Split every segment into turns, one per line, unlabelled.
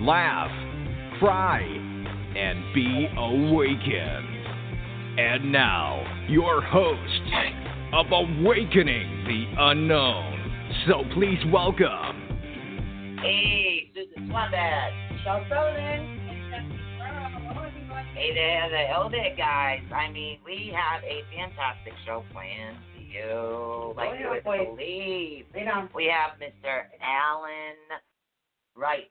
laugh, cry, and be awakened. And now, your host of Awakening the Unknown. So please welcome.
Hey, Susan Swanbeck.
Michelle Sullivan.
Hey there, the hello there, guys. I mean, we have a fantastic show planned for you. Like
Oh,
you would
boy.
believe. We have Mr. Alan Wright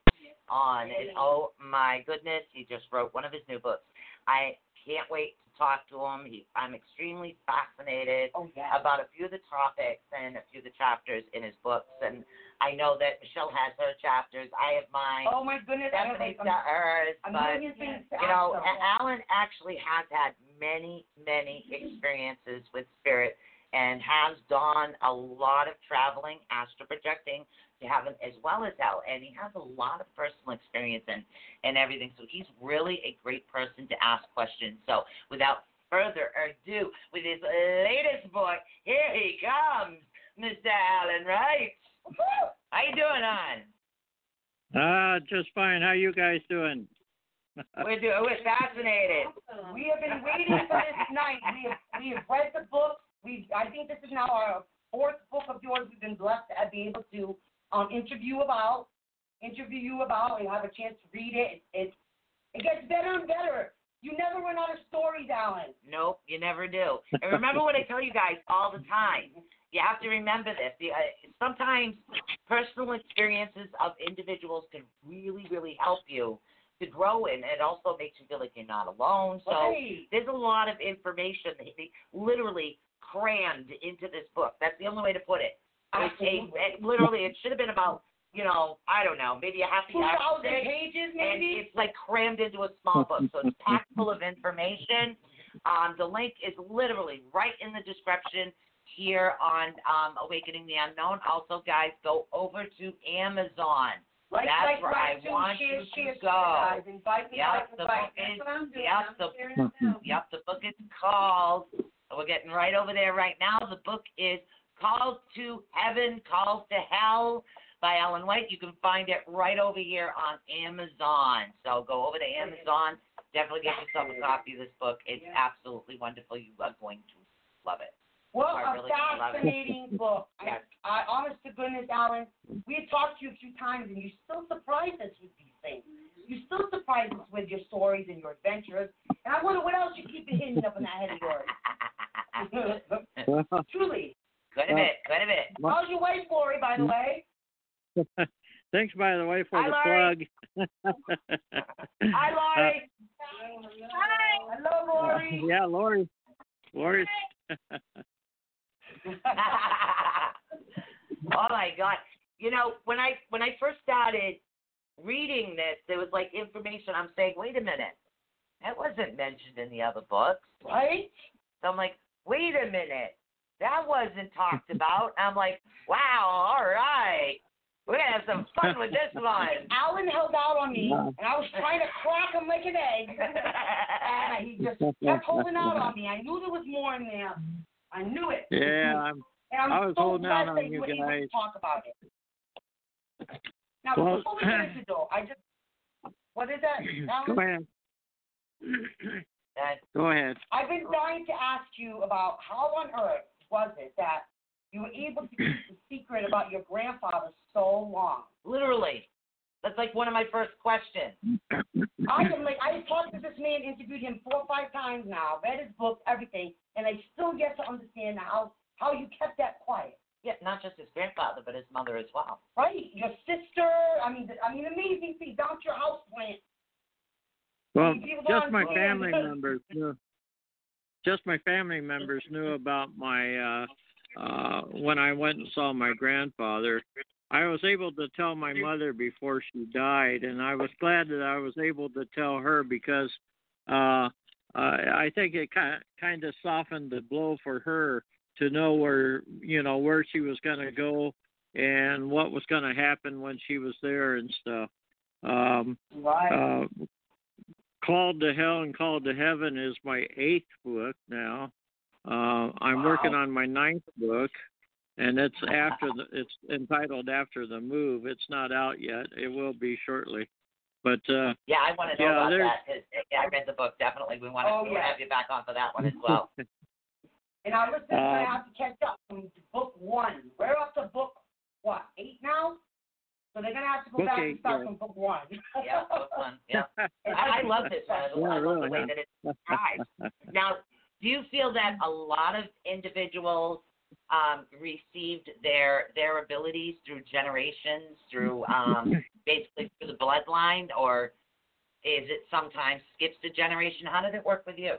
on. And oh my goodness, he just wrote one of his new books. I can't wait to talk to him. He, I'm extremely fascinated
Oh, yeah.
about a few of the topics and a few of the chapters in his books. And I know that Michelle has her chapters. I have mine.
Oh, my goodness.
Stephanie's got hers. but
million things to
you know,
ask
A-
them.
Alan actually has had many, many experiences with spirit and has done a lot of traveling, astral projecting to have him as well as hell. And he has a lot of personal experience and, and everything. So he's really a great person to ask questions. So without further ado, with his latest book, here he comes, Mr. Alan Wright. How you doing, on?
Ah, just fine. How you guys doing?
We're doing. We're fascinated.
We have been waiting for this night. We have, we have read the book. We I think this is now our fourth book of yours. We've been blessed to be able to um, interview about, interview you about, and have a chance to read it. It it gets better and better. You never run out of stories, Alan.
Nope, you never do. And remember what I tell you guys all the time. You have to remember this. The, uh, sometimes personal experiences of individuals can really, really help you to grow in. It also makes you feel like you're not alone. So
Right.
there's a lot of information literally crammed into this book. That's the only way to put it. It, it, it literally, it should have been about, you know, I don't know, maybe a half a
thousand pages,
and it's like crammed into a small book, so it's packed full of information. Um, the link is literally right in the description here on um, Awakening the Unknown. Also, guys, go over to Amazon.
Like,
That's
like,
where I want
share,
you to go.
Guys. Invite me,
Yep, the
invite
book is-
That's what I'm doing.
yep, the-
sharing it now.
Yep, the book is called. We're getting right over there right now. The book is Calls to Heaven, Calls to Hell by Alan Wright. You can find it right over here on Amazon. So go over to Amazon. Definitely get yourself a copy of this book. It's absolutely wonderful. You are going to love it.
Well,
I
a
really
fascinating book. I, I, honest to goodness, Alan, we had talked to you a few times, and you still surprise us with these things. You still surprise us with your stories and your adventures. And I wonder what else you keep it hidden up in that head of yours. Truly.
Good of it. Good of it.
How's your wife, Lori, by the way?
Thanks, by the way, for
Hi,
the
Lori.
plug.
Hi, Lori. Hi. Hello, Lori.
Uh, yeah, Lori. Lori's.
oh my god. You know, when I when I first started reading this, there was like information I'm saying, wait a minute. That wasn't mentioned in the other books.
Right?
So I'm like, wait a minute. That wasn't talked about. I'm like, wow, all right. We're gonna have some fun with this one.
Alan held out on me, and I was trying to crack him like an egg. and he just kept holding out on me. I knew there was more in there. I knew it.
Yeah, I'm.
And I'm
I was
so
holding out on you guys.
talk about it. Now,
Well-
before we get into it, though, I just, what is that,
Go ahead.
That-
Go ahead.
I've been dying to ask you about how on earth was it that you were able to keep the secret about your grandfather so long?
literally. That's like one of my first questions.
I am like I talked to this man, interviewed him four or five times now, read his book, everything, and I still get to understand how how you kept that quiet.
Yeah, not just his grandfather, but his mother as well.
Right? Your sister, I mean, I mean, amazing thing down to your house plant.
Well,
People
just my
understand.
family members knew. Just my family members knew about my uh uh when I went and saw my grandfather. I was able to tell my mother before she died, and I was glad that I was able to tell her because uh, I think it kind of, kind of softened the blow for her to know where you know where she was going to go and what was going to happen when she was there and stuff. Um,
right.
Uh, Called to Hell and Called to Heaven is my eighth book now. Uh, I'm
wow.
working on my ninth book, and it's after the it's entitled After the Move. It's not out yet. It will be shortly. But uh,
yeah, I want to know
yeah,
about that I read the book. Definitely, we want to
Oh, yeah.
have you back on for that one as well.
And our listeners
Um,
I have to catch up from book one. We're up to book what eight now, so they're gonna have to go back
eight,
and start
yeah.
from book one.
yeah, book one. Yeah, I, I love this one. I
Yeah,
love the way
huh?
that it's described. Now, do you feel that a lot of individuals um, received their their abilities through generations, through um, basically through the bloodline, or is it sometimes skips a generation? How did it work with you?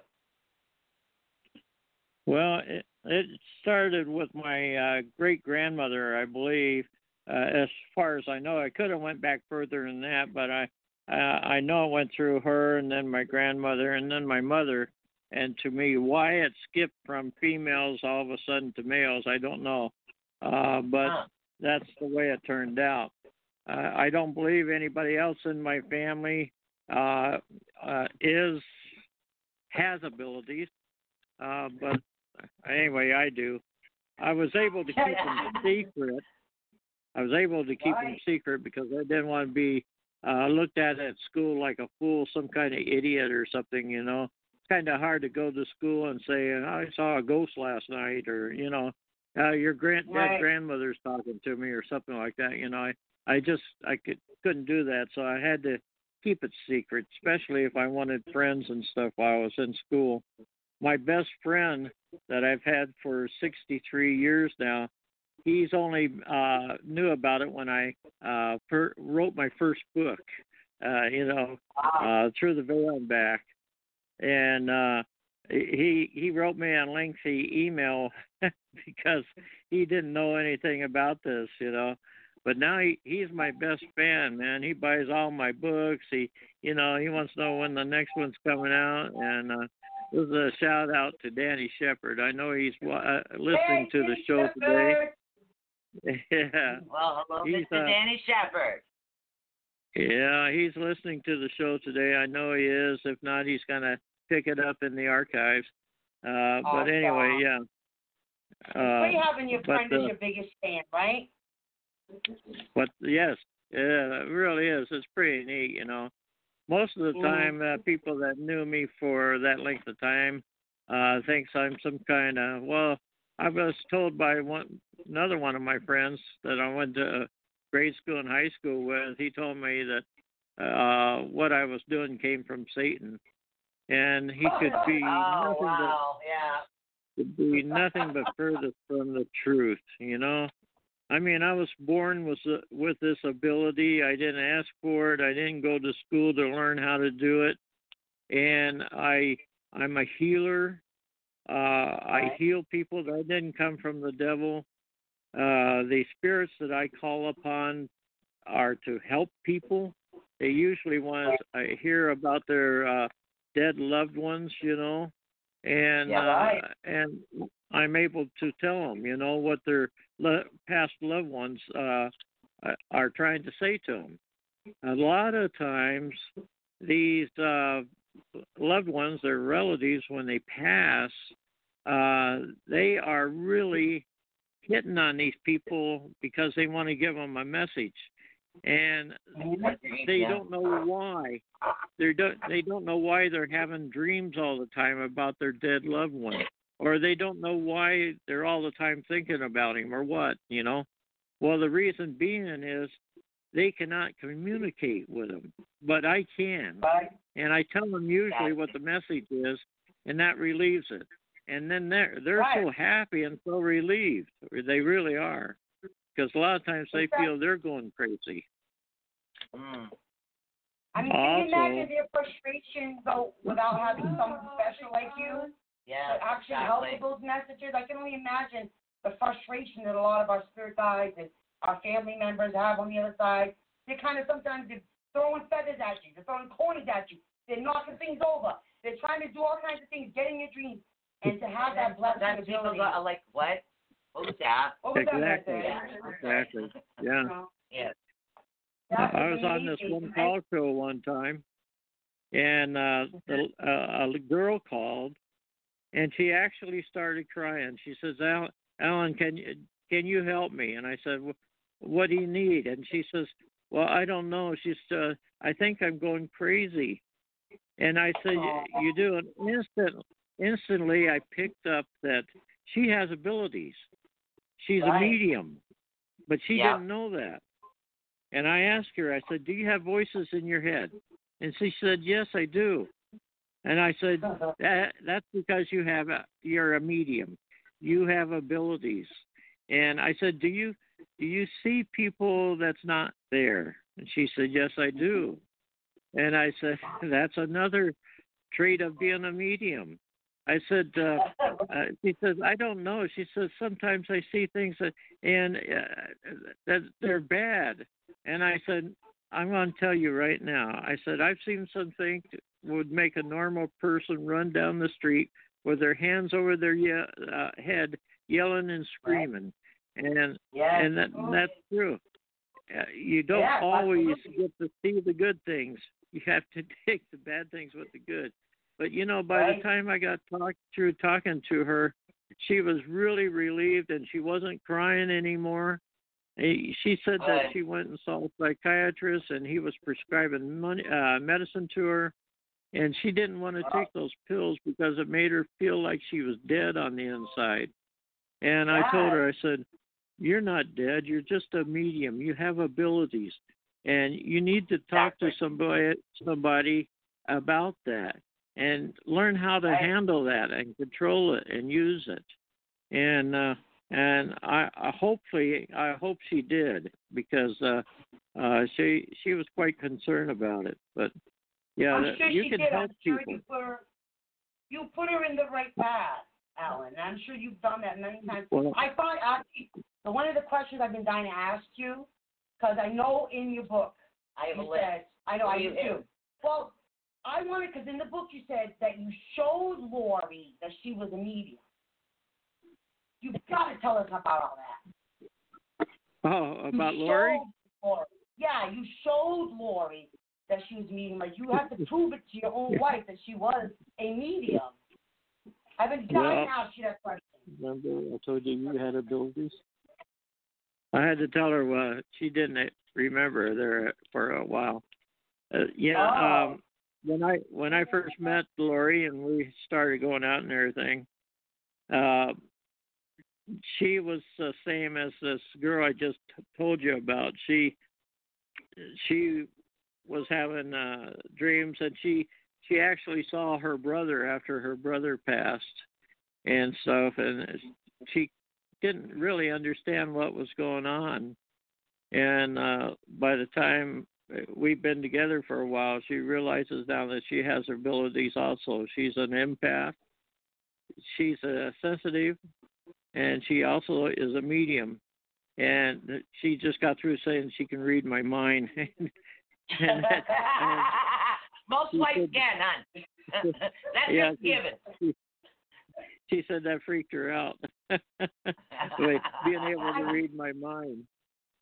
Well, it, it started with my uh, great grandmother, I believe. Uh, as far as I know, I could have went back further than that, but I uh, I know it went through her and then my grandmother and then my mother. And to me, why it skipped from females all of a sudden to males, I don't know. Uh, but
Huh.
that's the way it turned out. Uh, I don't believe anybody else in my family uh, uh, is has abilities, uh, but anyway, I do. I was able to keep them secret. I was able to keep them secret because I didn't want to be uh, looked at at school like a fool, some kind of idiot or something. You know, it's kind of hard to go to school and say I saw a ghost last night, or you know, uh, your grand
Right.
grandmother's talking to me, or something like that. You know, I I just I could couldn't do that, so I had to keep it secret, especially if I wanted friends and stuff while I was in school. My best friend that I've had for 63 years now, he's only uh knew about it when I uh per- wrote my first book. Uh, you know, uh through the veil and back. And uh he he wrote me a lengthy email because he didn't know anything about this, you know. But now he he's my best fan, man. He buys all my books. He you know, he wants to know when the next one's coming out and uh this is a shout out to Danny Shepard. I know he's uh, listening to the show today. Yeah.
Well, hello,
He's,
Mr.
uh,
Danny Shepard.
Yeah, he's listening to the show today. I know he is. If not, he's gonna pick it up in the archives. Uh, but anyway, yeah. Uh,
Pretty having your friend as
uh,
your biggest fan, right?
but yes, yeah, it really is. It's pretty neat, you know. Most of the
Mhm.
time, uh, people that knew me for that length of time uh, thinks I'm some kind of well. I was told by one another one of my friends that I went to grade school and high school with. He told me that uh, what I was doing came from Satan, and he could be
oh,
nothing but
wow, yeah.
could be nothing but furthest from the truth, you know. I mean, I was born with with this ability. I didn't ask for it. I didn't go to school to learn how to do it, and I I'm a healer. Uh, I heal people. That didn't come from the devil. Uh, the spirits that I call upon are to help people. They usually want to hear about their uh, dead loved ones, you know, and
Yeah, right.
uh, and I'm able to tell them, you know, what their le- past loved ones uh, are- are trying to say to them. A lot of times, these uh, loved ones, their relatives, when they pass, uh, they are really hitting on these people because they want to give them a message, and they don't know why. They don't. They don't know why they're having dreams all the time about their dead loved one, or they don't know why they're all the time thinking about him, or what. You know. Well, the reason being is they cannot communicate with him, but I can,
Right.
and I tell them usually what the message is, and that relieves it. And then they're they're so happy and so relieved. They really are, because a lot of times they
Exactly.
feel they're going crazy.
Mm.
I mean, can you imagine their frustration though without having someone special like you
Yeah,
to actually help with those messages? I can only imagine the frustration that a lot of our spirit guides and our family members have on the other side. They're kind of sometimes they're throwing feathers at you. They're throwing corners at you. They're knocking things over. They're trying to do all kinds of things, getting your dreams, and to have that blessing
Sometimes people
ability.
go uh, like, what? What was that?
What was that right
Exactly.
there?
Exactly. Yeah.
Yeah.
I was on this one call show one time, and uh, the, uh, a girl called, and she actually started crying. She says, "Alan, Alan, can you can you help me?" And I said, "Wh- "What do you need?" And she says, "Well, I don't know." She's, uh, "I think I'm going crazy." And I said, "You- "You do." And instant, instantly, I picked up that she has abilities. She's a medium, but she
Yeah.
didn't know that. And I asked her, I said, Do you have voices in your head? And she said, Yes, I do. And I said, that, That's because you have a, you're a medium. You have abilities. And I said, Do you do you see people that's not there? And she said, Yes, I do. And I said, That's another trait of being a medium. I said, uh, uh, she says, I don't know. She says, sometimes I see things that, and uh, that they're bad. And I said, I'm going to tell you right now. I said, I've seen something that would make a normal person run down the street with their hands over their ye- uh, head, yelling and screaming. And
Yes.
and that that's true. Uh, you don't
Yeah,
always
absolutely.
get to see the good things. You have to take the bad things with the good. But you know, by
Right.
the time I got talk through talking to her, she was really relieved and she wasn't crying anymore. She said that she went and saw a psychiatrist and he was prescribing money, uh, medicine to her, and she didn't want to take those pills because it made her feel like she was dead on the inside. And I told her, I said, "You're not dead. You're just a medium. You have abilities, and you need to talk to somebody somebody about that and learn how to handle that and control it and use it." And uh, and I, I hopefully I hope she did because uh, uh, she she was quite concerned about it. But yeah,
I'm sure
you
she
can
did.
help
I'm sure
people.
you put her, you put her in the right path, Alan. I'm sure you've done that many times.
Well,
I thought actually, the one of the questions I've been dying to ask you, because I know in your book
I have a
you
list.
said, I know
What
I
do
do too. Well, I wanted because in the book you said that you showed Lori that she was a medium. You've got to tell us about all that.
oh, about Lori?
Lori. Yeah, you showed Lori that she was a medium. Like you have to prove it to your own wife that she was a medium. I've been dying
Well-
to ask you that question.
Remember, I told you you had abilities. I had to tell her uh, she didn't remember there for a while. Uh, yeah,
Oh.
um, when I when I first met Lori and we started going out and everything, uh, she was the same as this girl I just told you about. She she was having uh, dreams and she she actually saw her brother after her brother passed and stuff and she didn't really understand what was going on. And uh by the time we've been together for a while she realizes now that she has abilities also. She's an empath. She's a sensitive and she also is a medium and she just got through saying she can read my mind and that, and
Most
she
wives
said-
can, hon. That's
Yeah,
just given.
she said that freaked her out being able to read my mind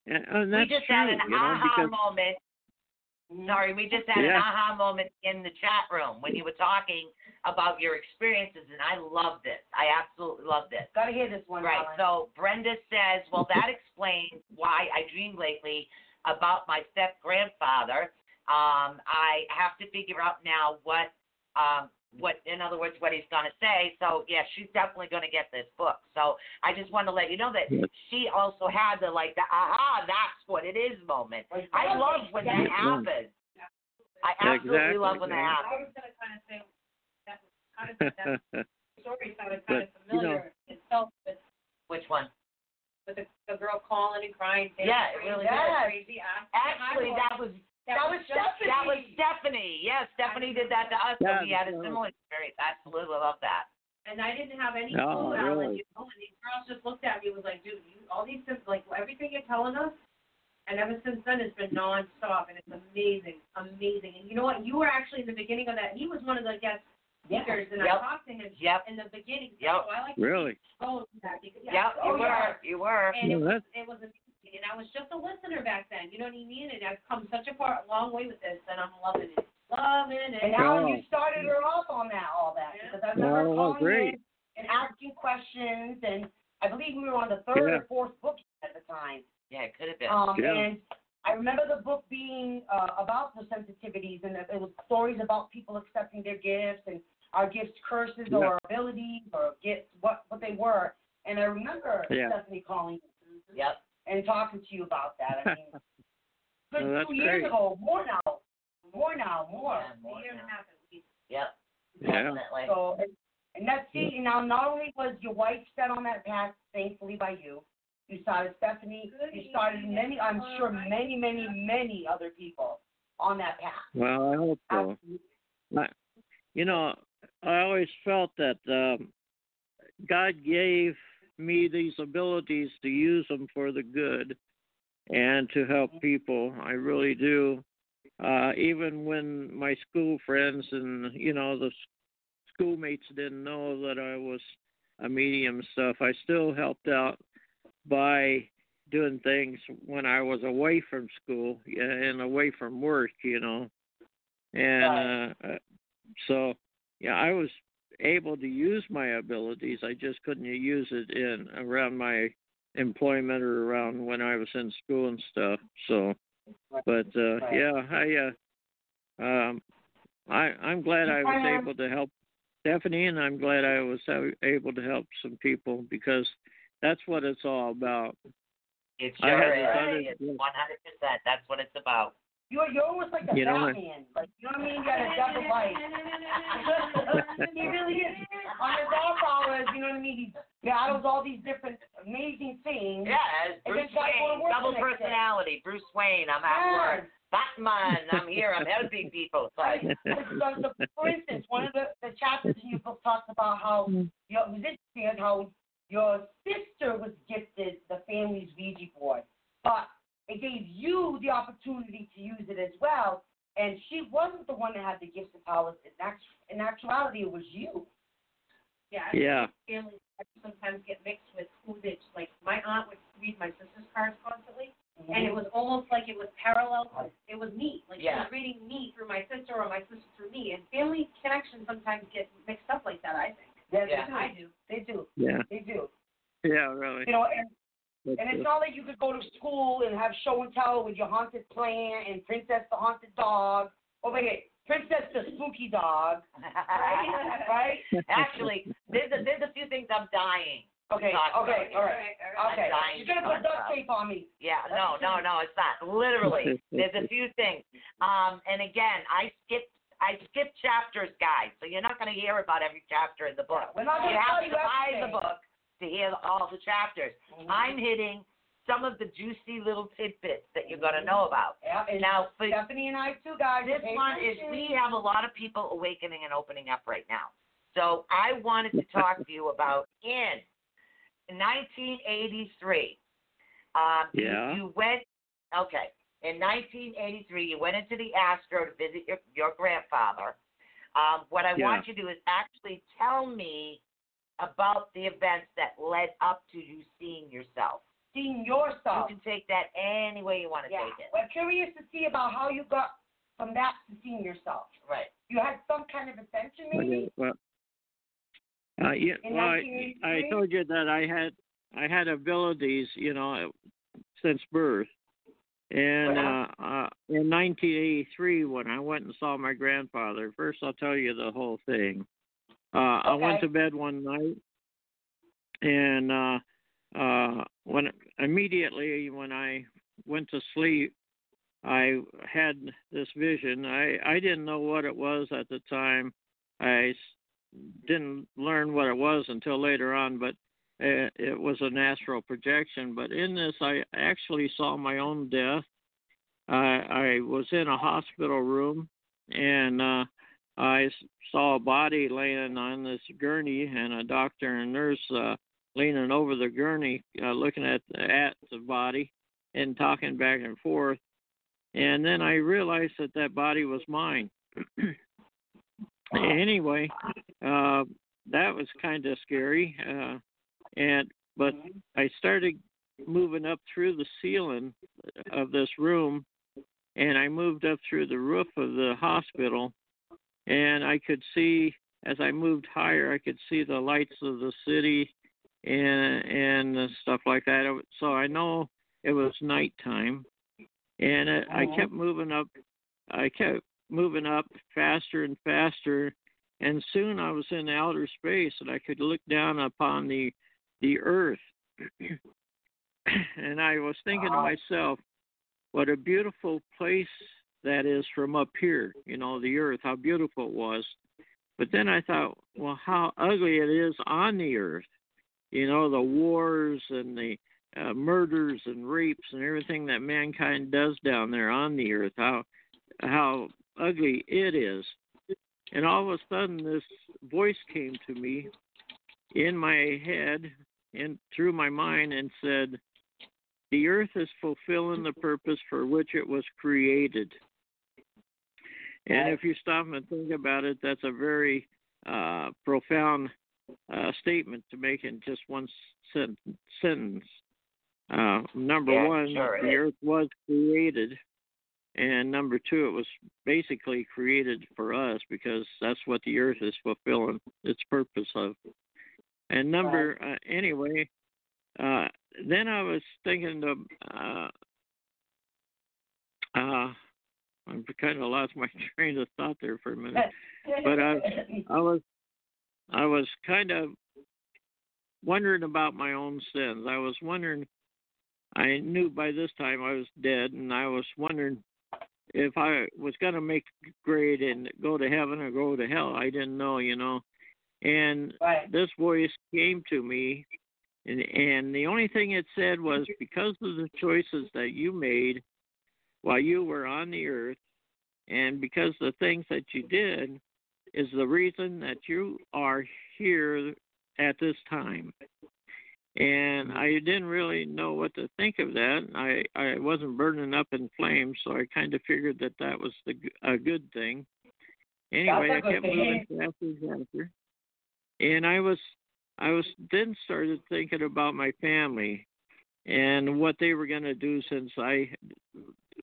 and, and
we just
true
had an
you know
aha
because
moment. Sorry, we just had
Yeah.
an aha moment in the chat room when you were talking about your experiences, and I love this. I absolutely love this.
Got to hear this one,
Right.
Alan.
So Brenda says, well, that explains why I dreamed lately about my step grandfather. Um, I have to figure out now what, um, what, in other words, what he's going to say. So yeah, she's definitely going to get this book. So I just want to let you know that
Yes.
she also had the like the aha, that's what it is moment.
Like,
I love when that
Yeah.
happens. I absolutely
Exactly,
love when that happens.
I was gonna kind of say, that was kind of, that story sounded kind of
But, you know-
itself, but
Which one?
with the, the girl calling and crying, saying
Yeah, it really
you're crazy.
Actually, that was
that
that
was
was
just-
That was Stephanie. Yes, Stephanie did that to us, so
Yeah,
we had a similar experience. Absolutely love that.
And I didn't have any
Oh,
clue, Alan,
really?
you know, and these girls just looked at me and was like, dude, you, all these things, like, everything you're telling us, and ever since then, it's been nonstop, and it's amazing, amazing. And you know what? You were actually in the beginning of that. He was one of the guest
Yeah.
speakers, and
Yep.
I talked to him
Yep.
in the beginning.
Yep.
So I like
Really?
to go that because, yeah.
Yep, oh, you
oh,
were.
yeah.
You were.
And it was, it was amazing, and I was just a listener back then. You know what I mean? And I've come such a far, long way with this, and I'm loving it, loving it.
And Alan,
Oh.
you started her off on that, all that,
Yeah.
because I remember
Oh,
calling
great.
in and asking questions, and I believe we were on the third
Yeah.
or fourth book at the time.
Yeah, it could have been.
Um,
Yeah.
and I remember the book being uh, about the sensitivities, and it it was stories about people accepting their gifts and our gifts, curses,
Yeah.
or abilities, or gifts, what what they were. And I remember
Yeah.
Stephanie calling
yep.
And talking to you about that. I mean, good
Well,
two years
great.
ago, more now, more now, more.
Yeah, more
a year and a half at least.
Yep.
Yeah.
Definitely.
So, and, and that's see, now not only was your wife set on that path, thankfully by you, you started Stephanie,
Good
you started
evening,
many, I'm sure
everyone.
many, many, many other people on that path.
Well, I hope so. I, you know, I always felt that um, God gave me these abilities to use them for the good and to help people. I really do. Uh, even when my school friends and you know the schoolmates didn't know that I was a medium stuff, I still helped out by doing things when I was away from school yeah, and away from work, you know. And uh, uh, so, yeah, I was able to use my abilities. I just couldn't use it in around my employment or around when I was in school and stuff. So, but uh, yeah, I uh, um, I I'm glad I was able to help Stephanie, and I'm glad I was able to help some people because that's what it's all about.
It
I
sure is. It's 100%. That's what it's about.
You're you're almost like a
You know,
Batman, like you know what I mean? You got a double life. he really is. On his off hours, you know what I mean? He battles all these different amazing things.
Yeah, as Bruce
then try to go to
Wayne,
work
double
the day.
personality. Bruce Wayne, I'm at
Yes.
work. Batman, I'm here. I'm helping people. It's like,
So, so, for instance, one of the, the chapters in your book talks about how hmm. your, it was interesting how your sister was gifted the family's Ouija board, but it gave you the opportunity to use it as well. And she wasn't the one that had the gifts and powers. In, act, in actuality, it was you.
Yeah. I
Yeah.
think Families sometimes get mixed with who they like. My aunt would read my sister's cards constantly, mm-hmm. and it was almost like it was parallel. It was me, like she was reading me through my sister or my sister through me. And family connections sometimes get mixed up like that. I think.
Yes,
Yeah.
they
I
do.
do.
They do.
Yeah,
They do.
yeah, really.
You know, and And it's not like you could go to school and have show and tell with your haunted plant and Princess the haunted dog. Oh wait, Princess the spooky dog, right? right?
Actually, there's a, there's a few things I'm dying.
Okay, okay, all right, okay. You're gonna put duct tape on me.
Yeah, no, no, no, it's not. Literally, there's a few things. Um, and again, I skipped, I skipped chapters, guys. So you're not going to hear about every chapter in the book.
We're not
You
gonna
have
tell
to
you
buy the book to hear all the chapters.
Mhm.
I'm hitting some of the juicy little tidbits that you're going to know about.
Yeah, and
Now, for
Stephanie and I too, guys.
this one is we have a lot of people awakening and opening up right now. So I wanted to talk to you about in 1983. Um, you-
Yeah.
You, went okay. In 1983, you went into the astral to visit your your grandfather. Um, what I
Yeah.
want you to do is actually tell me about the events that led up to you seeing yourself.
seeing yourself.
You can take that any way you want to
Yeah,
take it.
we're curious to see about how you got from that to seeing yourself.
Right.
You had some kind of ascension, maybe.
Okay, well, uh, yeah,
In
well, I,
1983?
I told you that I had I had abilities, you know, since birth. And uh, uh, in 1983, when I went and saw my grandfather, first I'll tell you the whole thing. Uh, I went to bed one night, and uh, uh, when immediately when I went to sleep, I had this vision. I I didn't know what it was at the time. I didn't learn what it was until later on, but uh, it was an astral projection. But in this, I actually saw my own death. I I was in a hospital room, and uh, I saw a body laying on this gurney, and a doctor and nurse uh, leaning over the gurney, uh, looking at the, at the body and talking back and forth. And then I realized that that body was mine. anyway, uh, that was kind of scary. Uh, and but I started moving up through the ceiling of this room, and I moved up through the roof of the hospital, and I could see as I moved higher, I could see the lights of the city and and stuff like that. So I know it was nighttime, and it, I kept moving up. I kept moving up faster and faster, and soon I was in outer space, and I could look down upon the the earth. and I was thinking to myself, what a beautiful place that is from up here, you know, the earth, how beautiful it was. But then I thought, well, how ugly it is on the earth. You know, the wars and the uh, murders and rapes and everything that mankind does down there on the earth, how how ugly it is. And all of a sudden, this voice came to me in my head and through my mind and said, The earth is fulfilling the purpose for which it was created. And if you stop and think about it, that's a very uh, profound uh, statement to make in just one sen- sentence. Uh, number
Yeah,
one,
sure
the
is.
earth was created. And number two, it was basically created for us because that's what the earth is fulfilling its purpose of. And number, uh, anyway, uh, then I was thinking of, uh, uh, I kind of lost my train of thought there for a minute. But I, I was, I was kind of wondering about my own sins. I was wondering. I knew by this time I was dead, and I was wondering if I was going to make grade and go to heaven or go to hell. I didn't know, you know. And
Right.
this voice came to me, and, and the only thing it said was because of the choices that you made while you were on the earth, and because the things that you did is the reason that you are here at this time. And I didn't really know what to think of that. I I wasn't burning up in flames, so I kind of figured that that was the a good thing. Anyway, I kept moving faster and faster, and I was I was then started thinking about my family and what they were going to do since I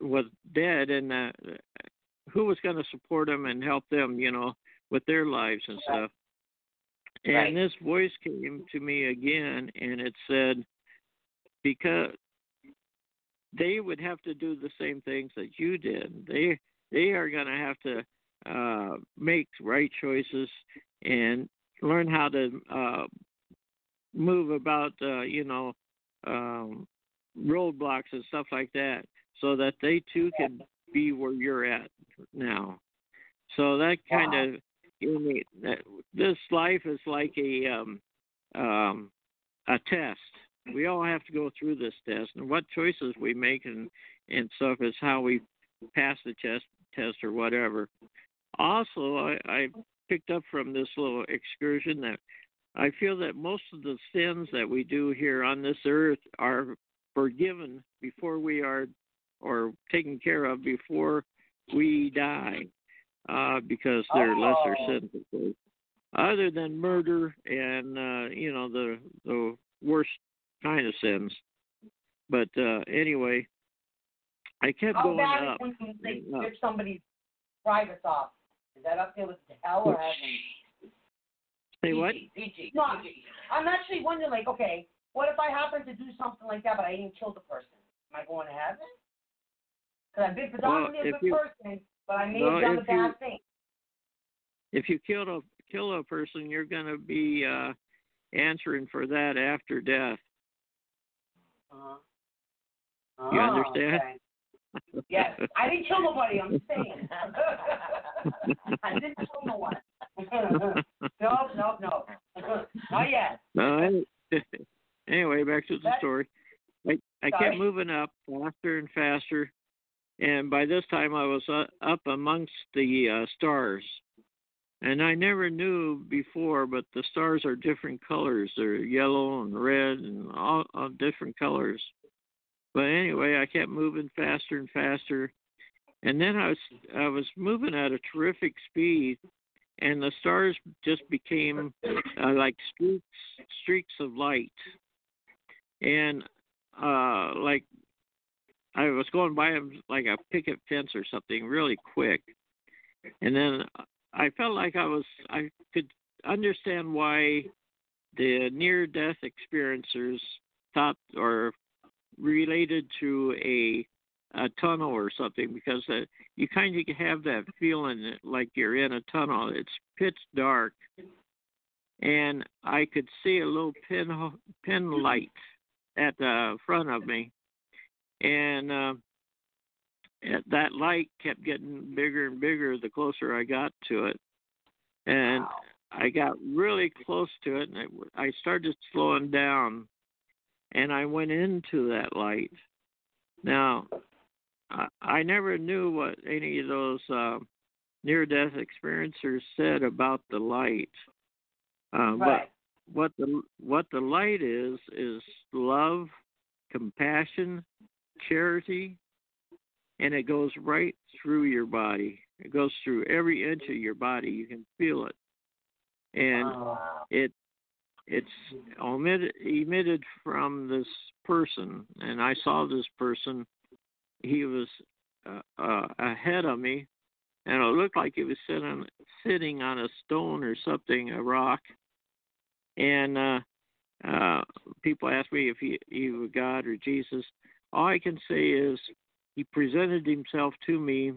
was dead, and uh, who was going to support them and help them, you know, with their lives and stuff. And
Right.
this voice came to me again, and it said, because they would have to do the same things that you did. They they are going to have to uh, make right choices and learn how to uh, move about, uh, you know, um, roadblocks and stuff like that, so that they too can be where you're at now. So that kind
Wow.
of you mean that this life is like a um, um, a test. We all have to go through this test, and what choices we make and and stuff is how we pass the test test or whatever. Also, I, I picked up from this little excursion that I feel that most of the sins that we do here on this earth are forgiven before we are or taken care of before we die uh, because they're lesser
Oh.
sins, of course. Other than murder and uh, you know the the worst kind of sins. But uh, anyway, I kept
How
going
bad
up.
is when they rip somebody's privates off? Is that up there with hell or heaven?
Say what?
PG, PG,
No, I'm actually wondering, like, okay, what if I happen to do something like that, but I didn't kill the person? Am I going to heaven? Because I've been predominantly
if
a good
you-
person, but I may
well,
have done a
if you-
bad thing.
If you kill a kill a person, you're going to be uh, answering for that after death.
Uh-huh.
You
Ah,
understand?
okay. Yes, I didn't kill nobody. I'm saying. I didn't kill no one. no, no, no. Not yet.
No, I, anyway, back to the story. I I kept moving up faster and faster, and by this time I was uh, up amongst the uh, stars, and I never knew before, but the stars are different colors. They're yellow and red and all, all different colors. But anyway, I kept moving faster and faster, and then I was I was moving at a terrific speed, and the stars just became uh, like streaks streaks of light, and uh like I was going by them like a picket fence or something really quick, and then I felt like I was I could understand why the near death experiencers thought or related to a a tunnel or something because uh, you kind of have that feeling like you're in a tunnel. It's pitch dark, and I could see a little pin pin light at the front of me, and uh, that light kept getting bigger and bigger the closer I got to it, and
Wow.
I got really close to it, and I, I started slowing down, and I went into that light. Now, I, I never knew what any of those uh, near-death experiencers said about the light, uh, but
Right.
What the what the light is is love, compassion, charity, and it goes right through your body. It goes through every inch of your body. You can feel it, and
Wow.
it it's emitted emitted from this person, and I saw this person. He was uh, uh, ahead of me, and it looked like he was sitting sitting on a stone or something, a rock. And uh, uh, people ask me if he he was God or Jesus. All I can say is he presented himself to me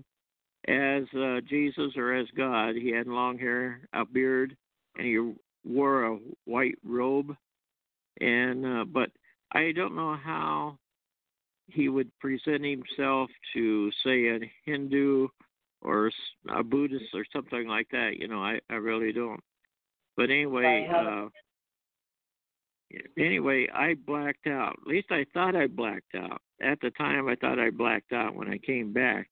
as uh, Jesus or as God. He had long hair, a beard, and he wore a white robe. And uh, but I don't know how he would present himself to say a Hindu or a Buddhist or something like that. You know, I I really don't. But anyway, uh, anyway, I blacked out. At least I thought I blacked out. At the time, I thought I blacked out when I came back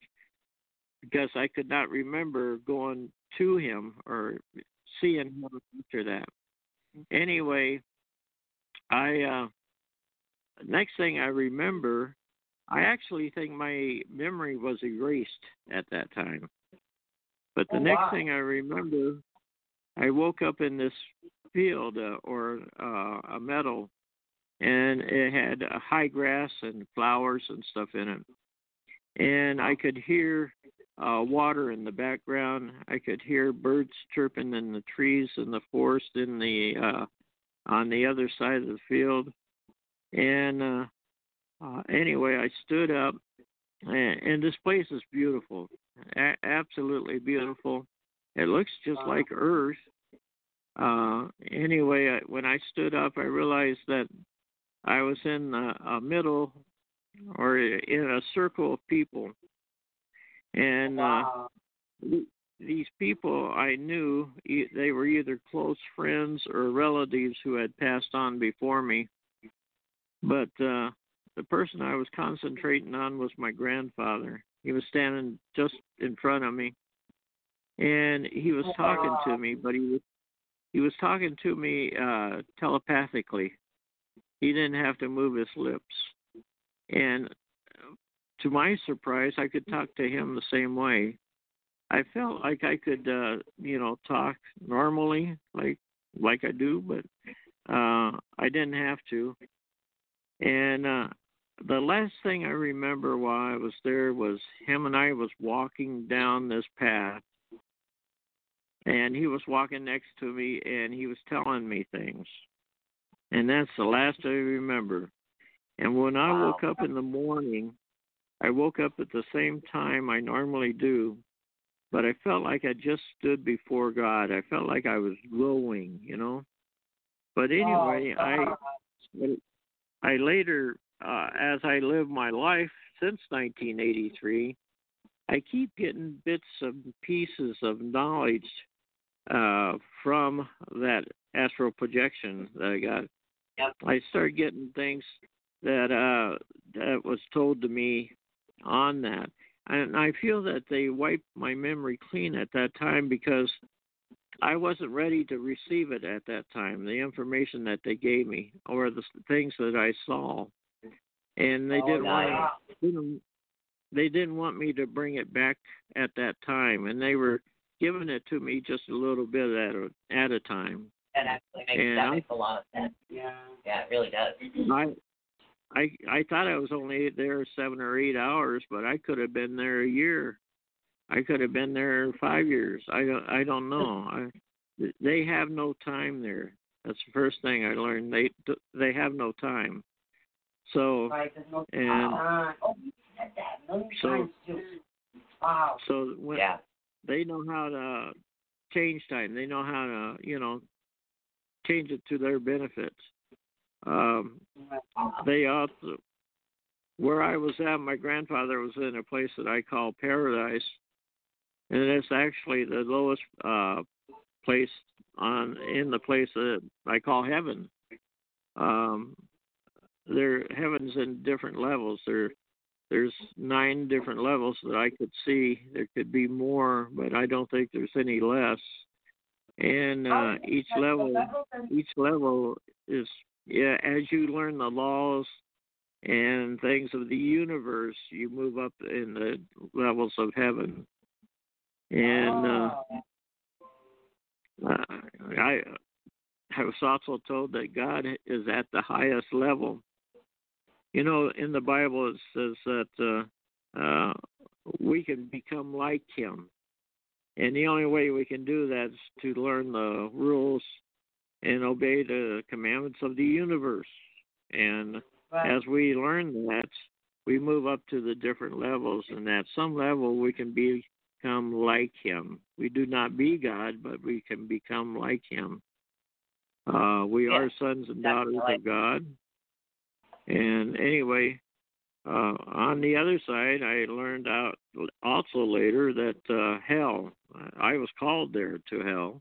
because I could not remember going to him or seeing him after that. Anyway, I uh next thing I remember, I actually think my memory was erased at that time. But the
Oh,
next
wow.
thing I remember, I woke up in this field uh, or uh, a meadow, and it had uh, high grass and flowers and stuff in it. And I could hear uh, water in the background. I could hear birds chirping in the trees in the forest in the uh, on the other side of the field. And uh, uh, anyway, I stood up, and, and this place is beautiful, a- absolutely beautiful. It looks just like Earth. Uh, anyway, when I stood up, I realized that I was in a, a middle or in a circle of people, and uh,
Wow.
th- these people I knew, they were either close friends or relatives who had passed on before me. But uh, the person I was concentrating on was my grandfather. He was standing just in front of me, and he was talking to me, but he was he was talking to me uh, telepathically. He didn't have to move his lips, and to my surprise, I could talk to him the same way. I felt like I could, uh, you know, talk normally, like like I do, but uh, I didn't have to. And uh, the last thing I remember while I was there was him and I was walking down this path, and he was walking next to me, and he was telling me things, and that's the last I remember. And when I
Wow.
woke up in the morning, I woke up at the same time I normally do, but I felt like I just stood before God. I felt like I was glowing, you know. But anyway,
Oh,
I I later, uh, as I live my life since 1983, I keep getting bits and pieces of knowledge uh, from that astral projection that I got.
Yep.
I started getting things that uh, that was told to me on that, and I feel that they wiped my memory clean at that time because I wasn't ready to receive it at that time. The information that they gave me, or the things that I saw, and they
Oh,
didn't
nice.
want didn't they didn't want me to bring it back at that time, and they were giving it to me just a little bit at a at a time.
That actually makes
And
that
I-
makes a lot of sense.
Yeah.
Yeah, it really does.
I I I thought I was only there seven or eight hours, but I could have been there a year. I could have been there five years. I don't I don't know. I they have no time there. That's the first thing I learned. They they have no time. So
Right. No
And-
time. Oh, we said that a million
So-
times too. Wow.
so when
Yeah.
They know how to change time. They know how to you know change it to their benefits. Um, they also where I was at, my grandfather was in a place that I call paradise, and it's actually the lowest uh, place on in the place that I call heaven. Um, there heaven's in different levels. There there's nine different levels that I could see. There could be more, but I don't think there's any less. And uh, each level each level is yeah as you learn the laws and things of the universe you move up in the levels of heaven and uh, uh i i was also told that god is at the highest level you know in the bible it says that uh uh we can become like him and the only way we can do that is to learn the rules and obey the commandments of the universe. And
Right.
as we learn that, we move up to the different levels, and at some level we can become like Him. We do not be God, but we can become like Him. Uh, we
Yeah,
are sons and daughters of God. And anyway, uh, on the other side, I learned out also later that uh, hell, I was called there to hell.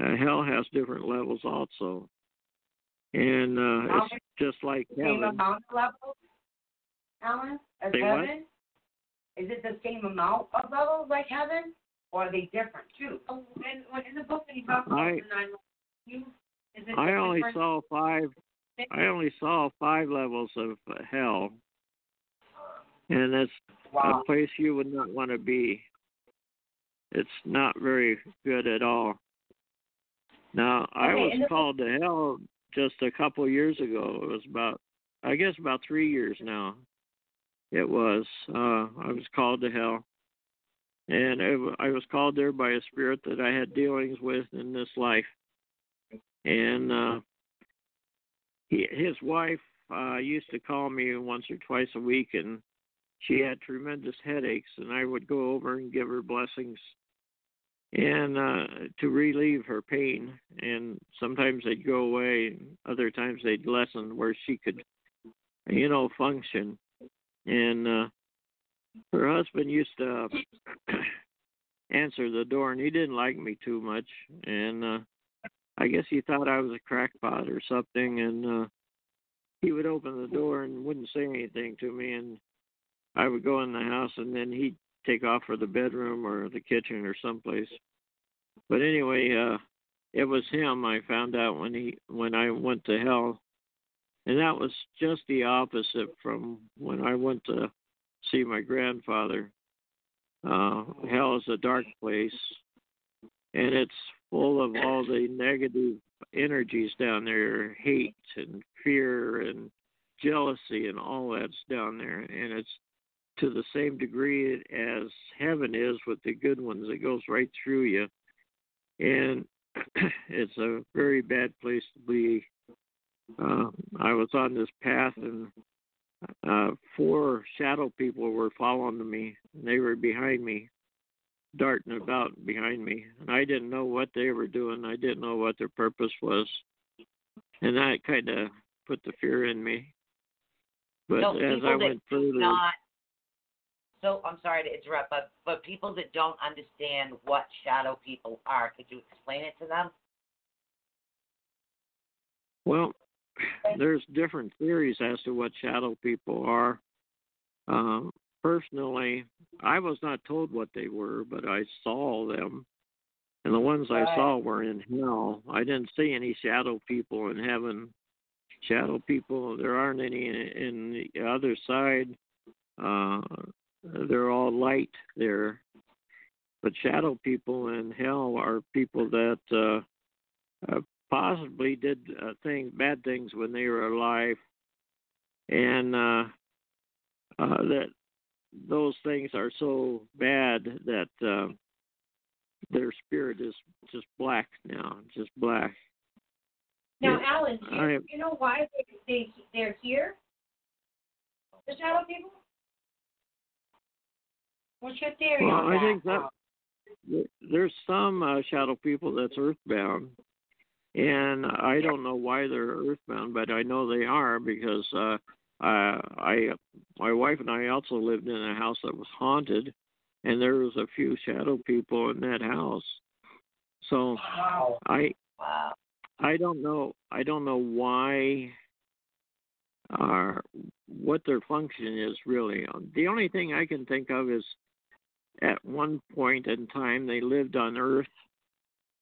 Uh, hell has different levels also. And uh,
How
it's just like
same
heaven.
amount of levels, Alan, as
Say
heaven? Is it the same amount of levels like heaven, or are they different too?
Oh, and when in the book when you talk about
I-
the nine, you is it
I only
for-
saw five. I only saw five levels of hell, and it's
Wow.
a place you would not want to be. It's not very good at all. Now, I
Okay,
was
the-
called to hell just a couple years ago. It was about, I guess, about three years now. It was. Uh, I was called to hell, and it, I was called there by a spirit that I had dealings with in this life, and uh, he, his wife uh, used to call me once or twice a week, and she had tremendous headaches, and I would go over and give her blessings and uh to relieve her pain. And sometimes they'd go away other times they'd lessen where she could you know function. And uh her husband used to answer the door and he didn't like me too much. And uh I guess he thought I was a crackpot or something and uh he would open the door and wouldn't say anything to me and I would go in the house and then he'd take off for the bedroom or the kitchen or someplace. But anyway, uh it was him I found out when he when I went to hell. And that was just the opposite from when I went to see my grandfather. Uh hell is a dark place and it's full of all the negative energies down there, hate and fear and jealousy and all that's down there and it's to the same degree as heaven is with the good ones. It goes right through you. And it's a very bad place to be. Uh, I was on this path, and uh, four shadow people were following me. And they were behind me, darting about behind me. And I didn't know what they were doing. I didn't know what their purpose was. And that kind of put the fear in me. But
so
as I went further,
not so I'm sorry to interrupt, but but people that don't understand what shadow people are, could you explain it to them?
Well, there's different theories as to what shadow people are. Um, personally, I was not told what they were, but I saw them. And the ones I saw were in hell. I didn't see any shadow people in heaven. Shadow people, there aren't any in, in the other side. Uh, they're all light there. But shadow people in hell are people that uh, uh, possibly did uh, things, bad things when they were alive, and uh, uh, that those things are so bad that uh, their spirit is just black now, just black.
Now, Alan, do you,
I-
you know why they, they they're here? The shadow people.
What's your theory
Well,
on
I
that?
think that there's some uh, shadow people that's earthbound, and I don't know why they're earthbound, but I know they are because uh, uh, I, my wife and I also lived in a house that was haunted, and there was a few shadow people in that house. So
Wow.
I
Wow.
I don't know. I don't know why. Uh, what their function is really. The only thing I can think of is, at one point in time, they lived on Earth,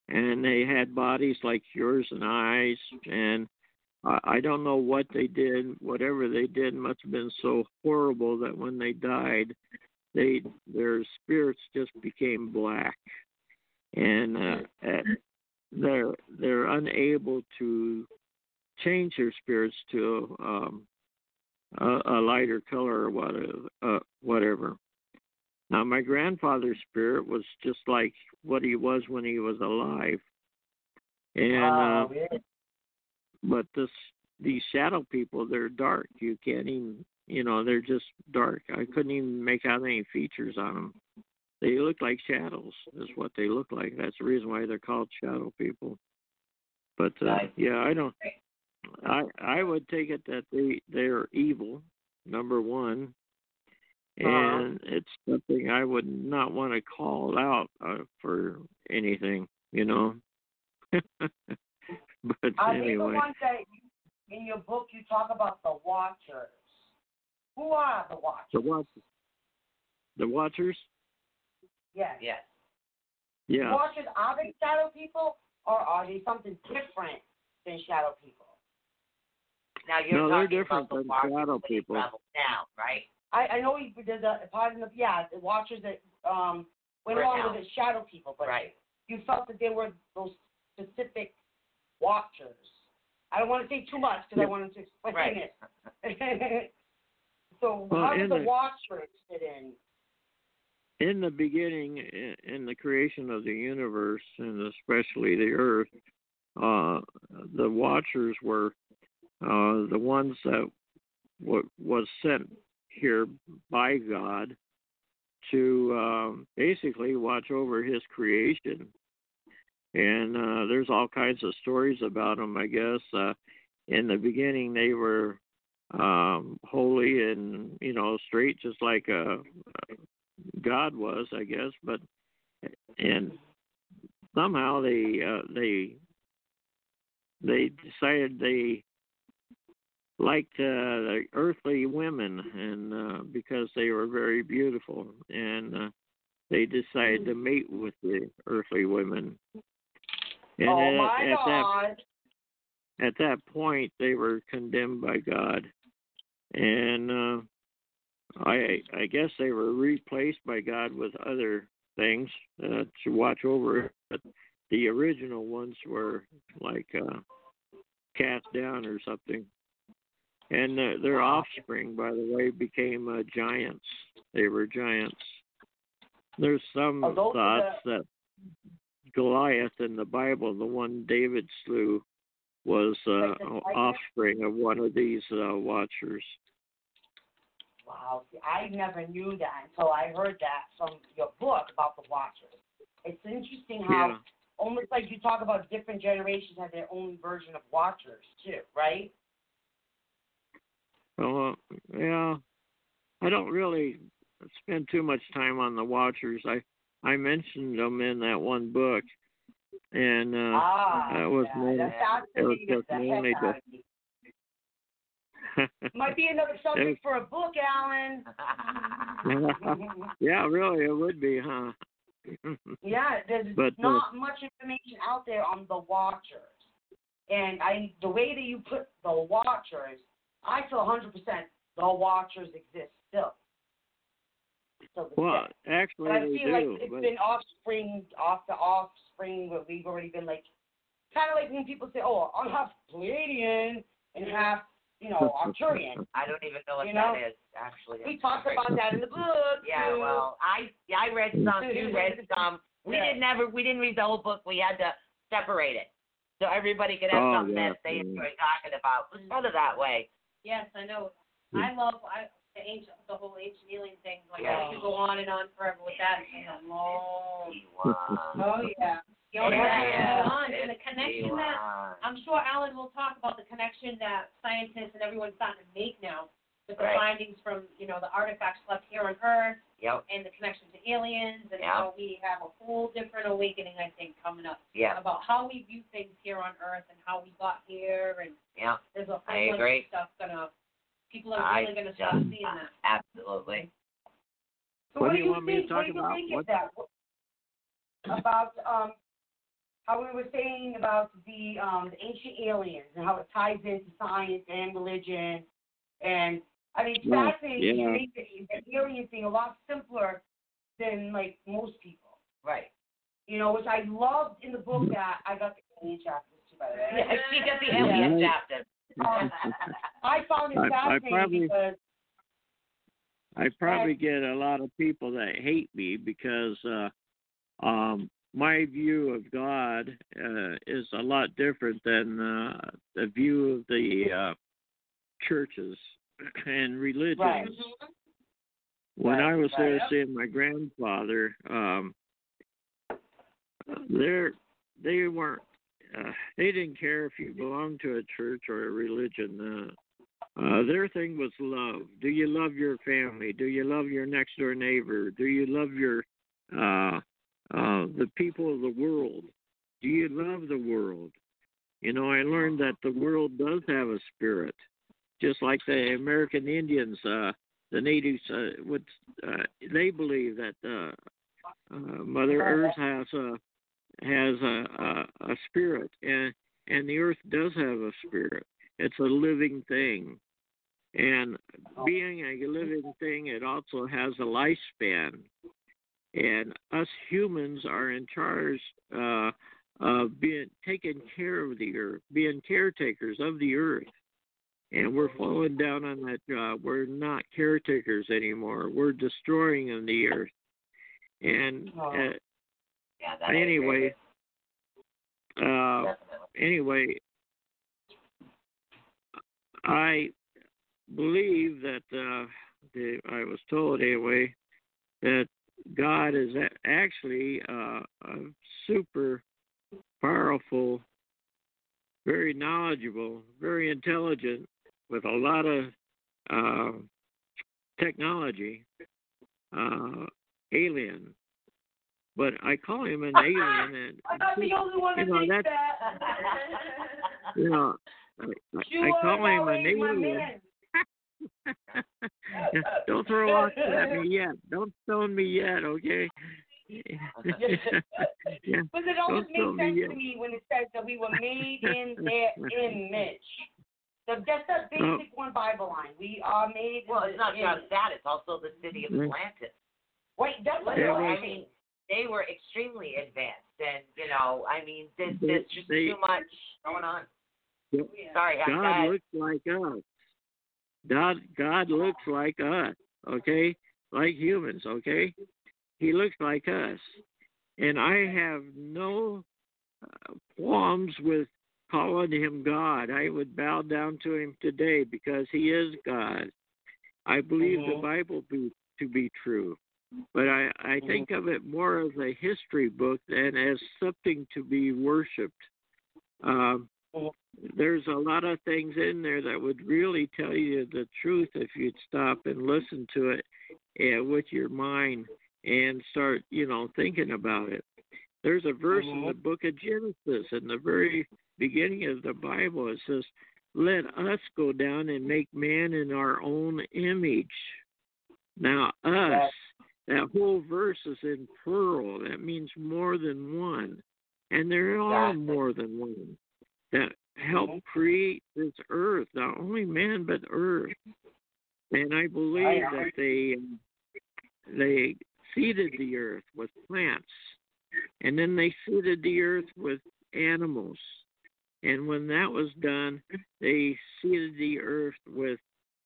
and they had bodies like yours and eyes, and I I don't know what they did. Whatever they did must have been so horrible that when they died, they their spirits just became black, and uh, at, they're they're unable to change their spirits to um, a, a lighter color or whatever. Uh, whatever. Now, my grandfather's spirit was just like what he was when he was alive, and
Wow,
uh,
really?
But this these shadow people, they're dark. You can't even, you know, they're just dark. I couldn't even make out any features on them. They look like shadows. Is what they look like. That's the reason why they're called shadow people. But uh, yeah, I don't. I I would take it that they they're evil. Number one,
Uh-huh.
and it's something I would not want to call out uh, for anything. You know. but
Are they the
anyway.
ones that you, in your book you talk about the Watchers? Who are the Watchers?
The watch, the watchers.
Yes.
Yes.
Yeah.
Watchers are they shadow people or are they something different than shadow people?
Now you're
No, they're
talking
different
about the
than shadow people.
travel down, right?
I, I know he, there's a part in the yeah the Watchers that um went
Were
along
out.
with the shadow people, but
Right.
you felt that they were those specific Watchers. I don't want to say too much because. I wanted to explain
Right.
it. so
Well,
how did the
the-
Watchers fit in?
In the beginning, in the creation of the universe, and especially the Earth, uh, the Watchers were uh, the ones that w- was sent here by God to um, basically watch over His creation. And uh, there's all kinds of stories about them. I guess uh, in the beginning they were um, holy and you know straight, just like uh, God was, I guess. But and somehow they uh, they they decided they liked uh, the earthly women, and uh, because they were very beautiful, and uh, they decided to mate with the earthly women. And
oh
at,
my
at that
God!
at that point they were condemned by God, and uh, I I guess they were replaced by God with other things uh, to watch over. But the original ones were like uh, cast down or something, and uh, their offspring, by the way, became uh, giants. They were giants. There's some thoughts that Goliath in the Bible, the one David slew, was uh, offspring of one of these uh, watchers.
Wow, I never knew that until I heard that from your book about the Watchers. It's interesting how
Yeah.
almost like you talk about different generations have their own version of Watchers too, right?
Well, uh, yeah, I don't really spend too much time on the watchers. I I mentioned them in that one book, and uh,
ah,
that was
yeah, that
it was just mainly to-
Might be another subject for a book, Alan.
yeah, really, it would be, huh?
Yeah, there's
But, uh,
not much information out there on the Watchers. And I, the way that you put the Watchers, I feel 100% the Watchers exist still. Still
well,
exist.
actually,
But I
they
feel
do.
like it's
but,
been offspring, off the offspring, but we've already been like, kind of like when people say, oh, I'm half Pleiadian and half, you know, Arcturian.
I don't even know what
You know,
that is actually.
We talked about that in the book.
Yeah,
too.
well, I yeah, I read some. You read some. We
Yeah.
didn't ever. We didn't read the whole book. We had to separate it so everybody could have
Oh,
something
yeah,
that they
yeah.
enjoy talking about. It was sort of that way.
Yes, I know. I love I, the ancient, the whole ancient alien thing. Like
Yeah.
I could go on and on forever with that. It's a long.
Oh, yeah.
You know,
Yeah,
that
yeah.
goes on, and the connection that I'm sure Alan will talk about the connection that scientists and everyone's starting to make now with the
Right.
findings from you know the artifacts left here on Earth
Yep.
and the connection to aliens and
Yeah.
how we have a whole different awakening I think coming up
Yeah.
about how we view things here on Earth and how we got here and
Yeah.
there's a whole
I
bunch
agree.
of stuff gonna people are really gonna start
just-
seeing that.
Absolutely.
So
What
what
do
do
you
you
want me to
think?
talk
what do you
about?
think
What-
that? About um, how we were saying about the um the ancient aliens and how it ties into science and religion, and I mean, it's
Well,
fascinating. You
yeah.
make the, the alien thing a lot simpler than like most people.
Right.
You know, which I loved in the book that I got the alien chapters too, by the way.
Yeah, she got the alien
Yeah.
chapter.
Um, I found it
I- I probably-
because
I probably get a lot of people that hate me because uh, um, my view of God uh, is a lot different than uh, the view of the uh, churches and religions.
Right.
When
Right,
I was there
right.
seeing my grandfather, um, they're, they weren't. Uh, they didn't care if you belonged to a church or a religion. Uh, uh, their thing was love. Do you love your family? Do you love your next door neighbor? Do you love your uh, uh, the people of the world? Do you love the world? You know, I learned that the world does have a spirit, just like the American Indians, uh, the natives uh, would. Uh, they believe that uh, uh, Mother Earth has a has a, a a spirit, and and the Earth does have a spirit. It's a living thing. And being a living thing, it also has a lifespan. And us humans are in charge uh, of being taking care of the earth, being caretakers of the earth. And we're falling down on that job. We're not caretakers anymore. We're destroying the earth. And uh,
Yeah, that
anyway, uh, anyway, I believe that uh, the, I was told anyway that God is a- actually uh, a super powerful, very knowledgeable, very intelligent, with a lot of uh, technology, uh, alien. But I call him an alien, and
I'm not the only one
You know,
thinks
that's-
that.
you know, I, I, I call him an
always my
alien.
man.
Yeah, Don't throw rocks at me yet. Don't stone me yet, okay? yeah.
But it always
Don't
makes sense
yet.
to me when it says that we were made in their image. So that's that
Oh.
basic one Bible line. We are made in
Well, it's not just that; it's also the city of
Mm.
Atlantis.
Wait, that's what
Yeah,
I mean, they were extremely advanced, and you know, I mean, there's, there's just
they-
too much going on.
Yep.
Sorry, I
God looks like us. God God looks like us, okay? Like humans, okay? He looks like us. And I have no uh, qualms with calling him God. I would bow down to him today because he is God. I believe the
Mhm.
Bible be, to be true. But I, I think of it more as a history book than as something to be worshipped. Um,
Mhm.
there's a lot of things in there that would really tell you the truth if you'd stop and listen to it uh, with your mind and start, you know, thinking about it. There's a verse in the book of Genesis, in the very beginning of the Bible, it says, Let us go down and make man in our own image. Now, us, that whole verse is in plural. That means more than one. And there are
Exactly.
more than one that help create this earth, not only man but earth. And I believe that they um, they seeded the earth with plants, and then they seeded the earth with animals. And when that was done, they seeded the earth with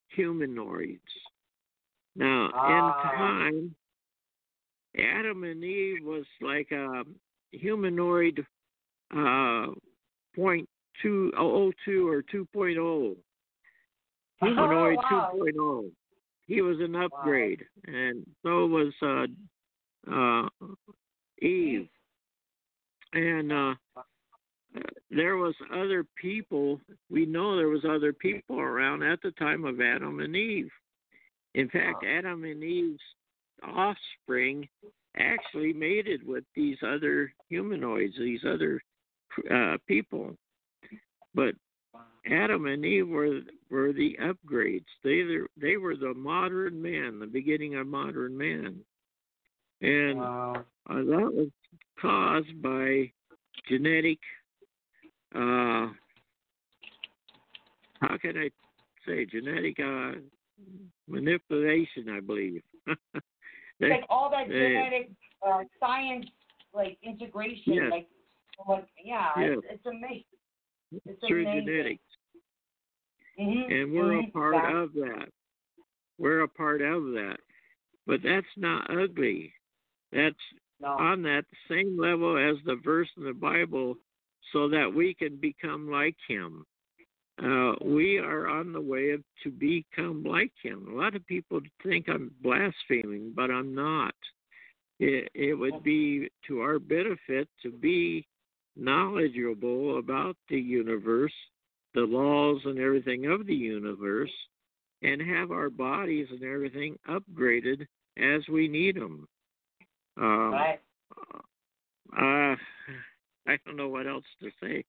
humanoids. Now,
Ah.
in time, Adam and Eve was like a humanoid uh, point two oh two or two Humanoid
Oh, wow.
2.0. He was an upgrade, and so was uh, uh, Eve. And uh, there was other people. We know there was other people around at the time of Adam and Eve. In fact, Adam and Eve's offspring actually mated with these other humanoids, these other uh, people. But Adam and Eve were were the upgrades. They were, they were the modern man, the beginning of modern man, and
Wow.
uh, that was caused by genetic. Uh, how can I say genetic uh, manipulation? I believe. They-
like all that genetic uh, science, like integration,
Yes.
like, like yeah,
Yes.
it's, it's amazing. It's
through
amazing.
genetics.
Mm-hmm.
and we're a
mm-hmm.
part of that. We're a part of that. But that's not ugly. That's
no.
on that same level as the verse in the Bible so that we can become like him. Uh, we are on the way of, to become like him. A lot of people think I'm blaspheming, but I'm not. It, it would be to our benefit to be knowledgeable about the universe, the laws and everything of the universe, and have our bodies and everything upgraded as we need them. Um,
right.
uh, I don't know what else to say.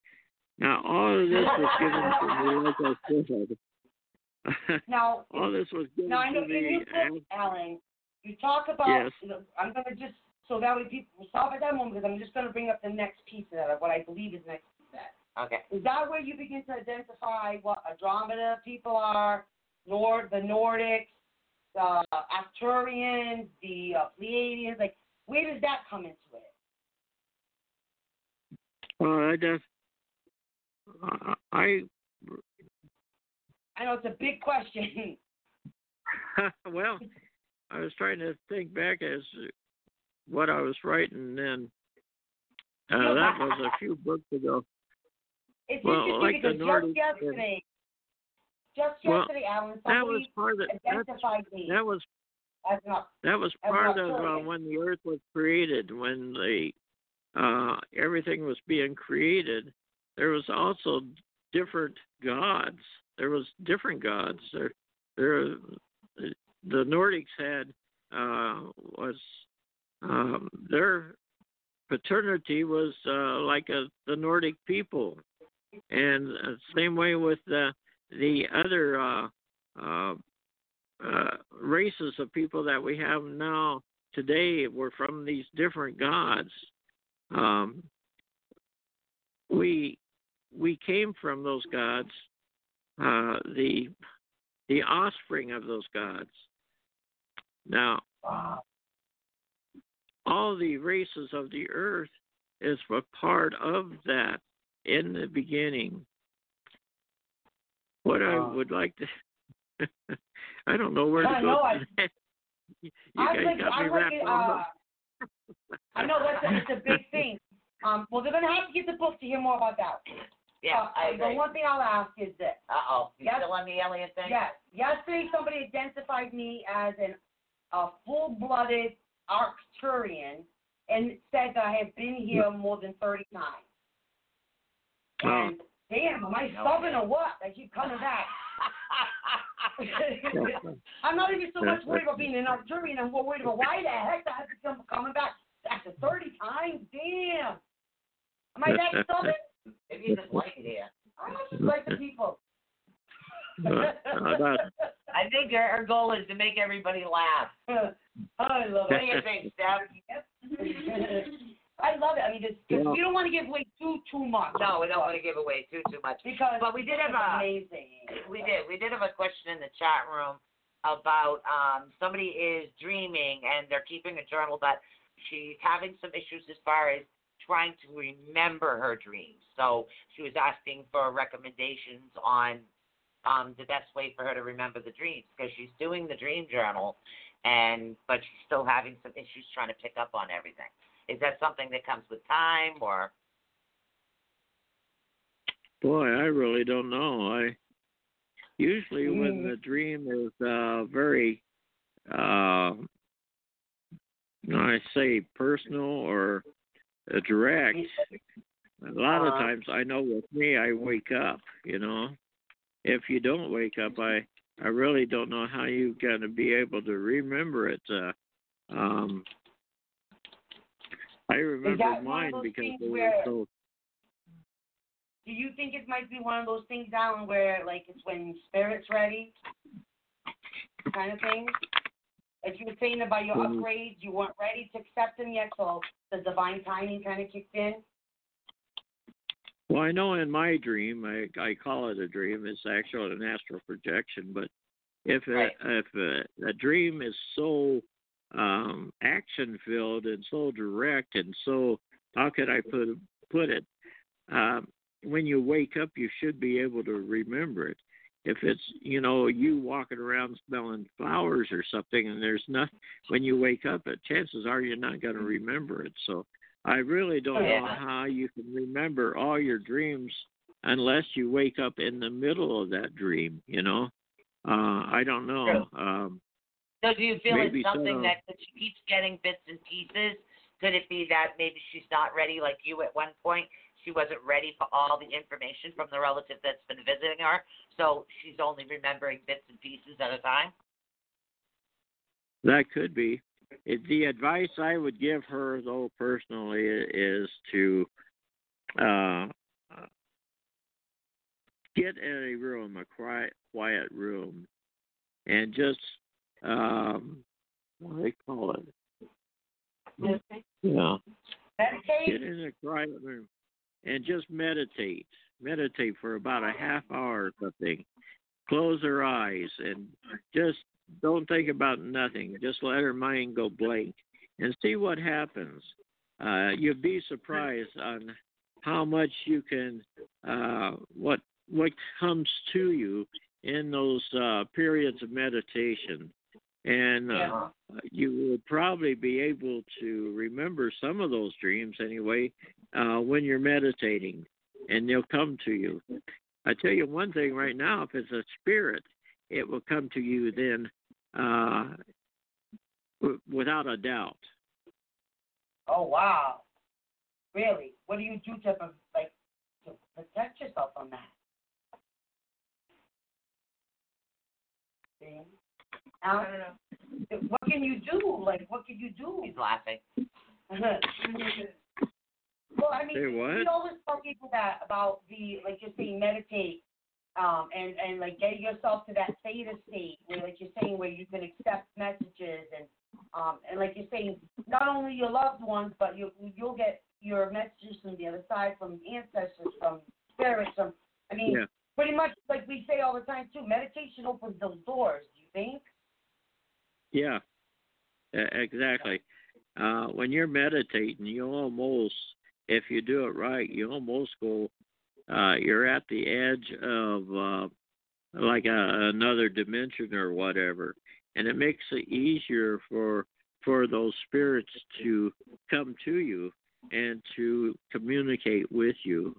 Now, all of this was given to me, like I said.
Now,
all this was given
now I know
to
in
me.
your
as-
book, Alan, you talk about.
Yes.
you know, I'm gonna just so that way people will stop at that moment because I'm just gonna bring up the next piece of that, of what I believe is next piece of that.
Okay.
Is that where you begin to identify what Andromeda people are, Nord, the Nordics, the Arcturians, the uh, Pleiadians? Like, where does that come into it?
Well, I just, uh, I,
I know it's a big question.
well, I was trying to think back as what I was writing then. Uh, that was a few books ago.
It's
Well,
interesting
like the
because just yesterday, just
Well,
Alan,
That was part of that.
identified me
That was
as an
That was part of uh, when the earth was created, when the uh, everything was being created. There was also different gods. There was different gods. There, there. The Nordics had uh, was um, their paternity was uh, like a, the Nordic people, and uh, same way with the the other uh, uh, uh, races of people that we have now today were from these different gods. Um, we we came from those gods, uh, the the offspring of those gods. Now, all the races of the earth is a part of that in the beginning. What I would like to I don't know where to
I
go.
know,
from that. you
I'm
guys
like,
got me
I'm like,
wrapped
uh. I know that's a, it's a big thing. Um, well, they're gonna have to get the book to hear more about that.
Yeah,
uh,
I
The
agree.
one thing I'll ask is this:
Uh oh. You
Yes.
still on the alien thing?
Yes, yesterday somebody identified me as an a full-blooded Arcturian and said that I have been here more than thirty times.
Oh.
And damn, am I
No
stubborn or what? I keep coming back. I'm not even so much worried about being an Arcturian. I'm more worried about why the heck I have to come coming back after 30 times. Damn. Am I that stubborn?
Maybe you just like it here.
I just like the people.
uh,
I think her, her goal is to make everybody laugh.
I love
What do you
it. I love it. I mean, it's,
Yeah.
we don't want to give away too too much.
No, we don't want to give away too too much.
because
But we did have a-
amazing.
We did. We did have a question in the chat room about um somebody is dreaming and they're keeping a journal, but she's having some issues as far as trying to remember her dreams. So she was asking for recommendations on um the best way for her to remember the dreams because she's doing the dream journal and but she's still having some issues trying to pick up on everything. Is that something that comes with time or
Boy, I really don't know. I usually when
Mm.
the dream is uh very uh I say personal or direct, a lot of
Uh-huh.
times I know with me I wake up, you know. If you don't wake up I I really don't know how you're gonna be able to remember it. Uh um I remember mine because they were so
Do you think it might be one of those things, Alan, where like it's when spirit's ready, kind of thing? Like you were saying about your
Mhm.
upgrades, you weren't ready to accept them yet, so the divine timing kind of kicked in.
Well, I know in my dream, I I call it a dream. It's actually an astral projection. But if a,
Right.
if a, a dream is so um, action filled and so direct and so how could I put put it? Um, when you wake up, you should be able to remember it. If it's you know you walking around smelling flowers or something, and there's not when you wake up, it chances are you're not going to remember it. So I really don't know
Yeah.
how you can remember all your dreams unless you wake up in the middle of that dream. You know, uh, I don't know. Um,
So do you feel it's something
so.
that, that she keeps getting bits and pieces? Could it be that maybe she's not ready like you at one point? She wasn't ready for all the information from the relative that's been visiting her, so she's only remembering bits and pieces at a time?
That could be. It, the advice I would give her, though, personally, is to uh, get in a room, a quiet, quiet room, and just um, what do they call it? Yeah, get in a quiet room and just meditate. Meditate for about a half hour or something. Close her eyes and just don't think about nothing. Just let her mind go blank and see what happens. Uh, you'll be surprised on how much you can, uh, what what comes to you in those uh, periods of meditation, and uh,
Yeah.
you will probably be able to remember some of those dreams anyway uh, when you're meditating, and they'll come to you. I tell you one thing right now: if it's a spirit, it will come to you then uh, w- without a doubt.
Oh wow. Really? What do you do to like to protect yourself from that? See?
I don't know.
what can you do? Like, what can you do?
He's laughing.
well, I mean,
Say what?
we always tell people that about the like you're saying, meditate, um, and and like get yourself to that theta state where, like you're saying, where you can accept messages and um, and like you're saying, not only your loved ones, but you you'll get your messages from the other side, from ancestors, from spirits, from I mean,
Yeah.
pretty much like we say all the time too. Meditation opens those doors. Do you think?
Yeah, exactly. Uh, when you're meditating, you almost, if you do it right, you almost go. Uh, you're at the edge of uh, like a, another dimension or whatever, and it makes it easier for for those spirits to come to you and to communicate with you.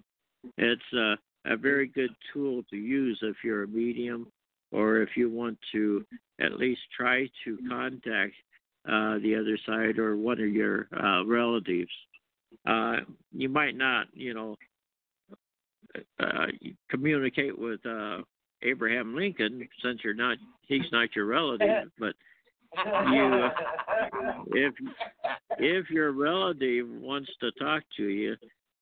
It's a, a very good tool to use if you're a medium or if you want to at least try to contact uh, the other side or one of your uh, relatives. Uh, you might not, you know, uh, communicate with uh, Abraham Lincoln since you're not, he's not your relative, but You, if if your relative wants to talk to you,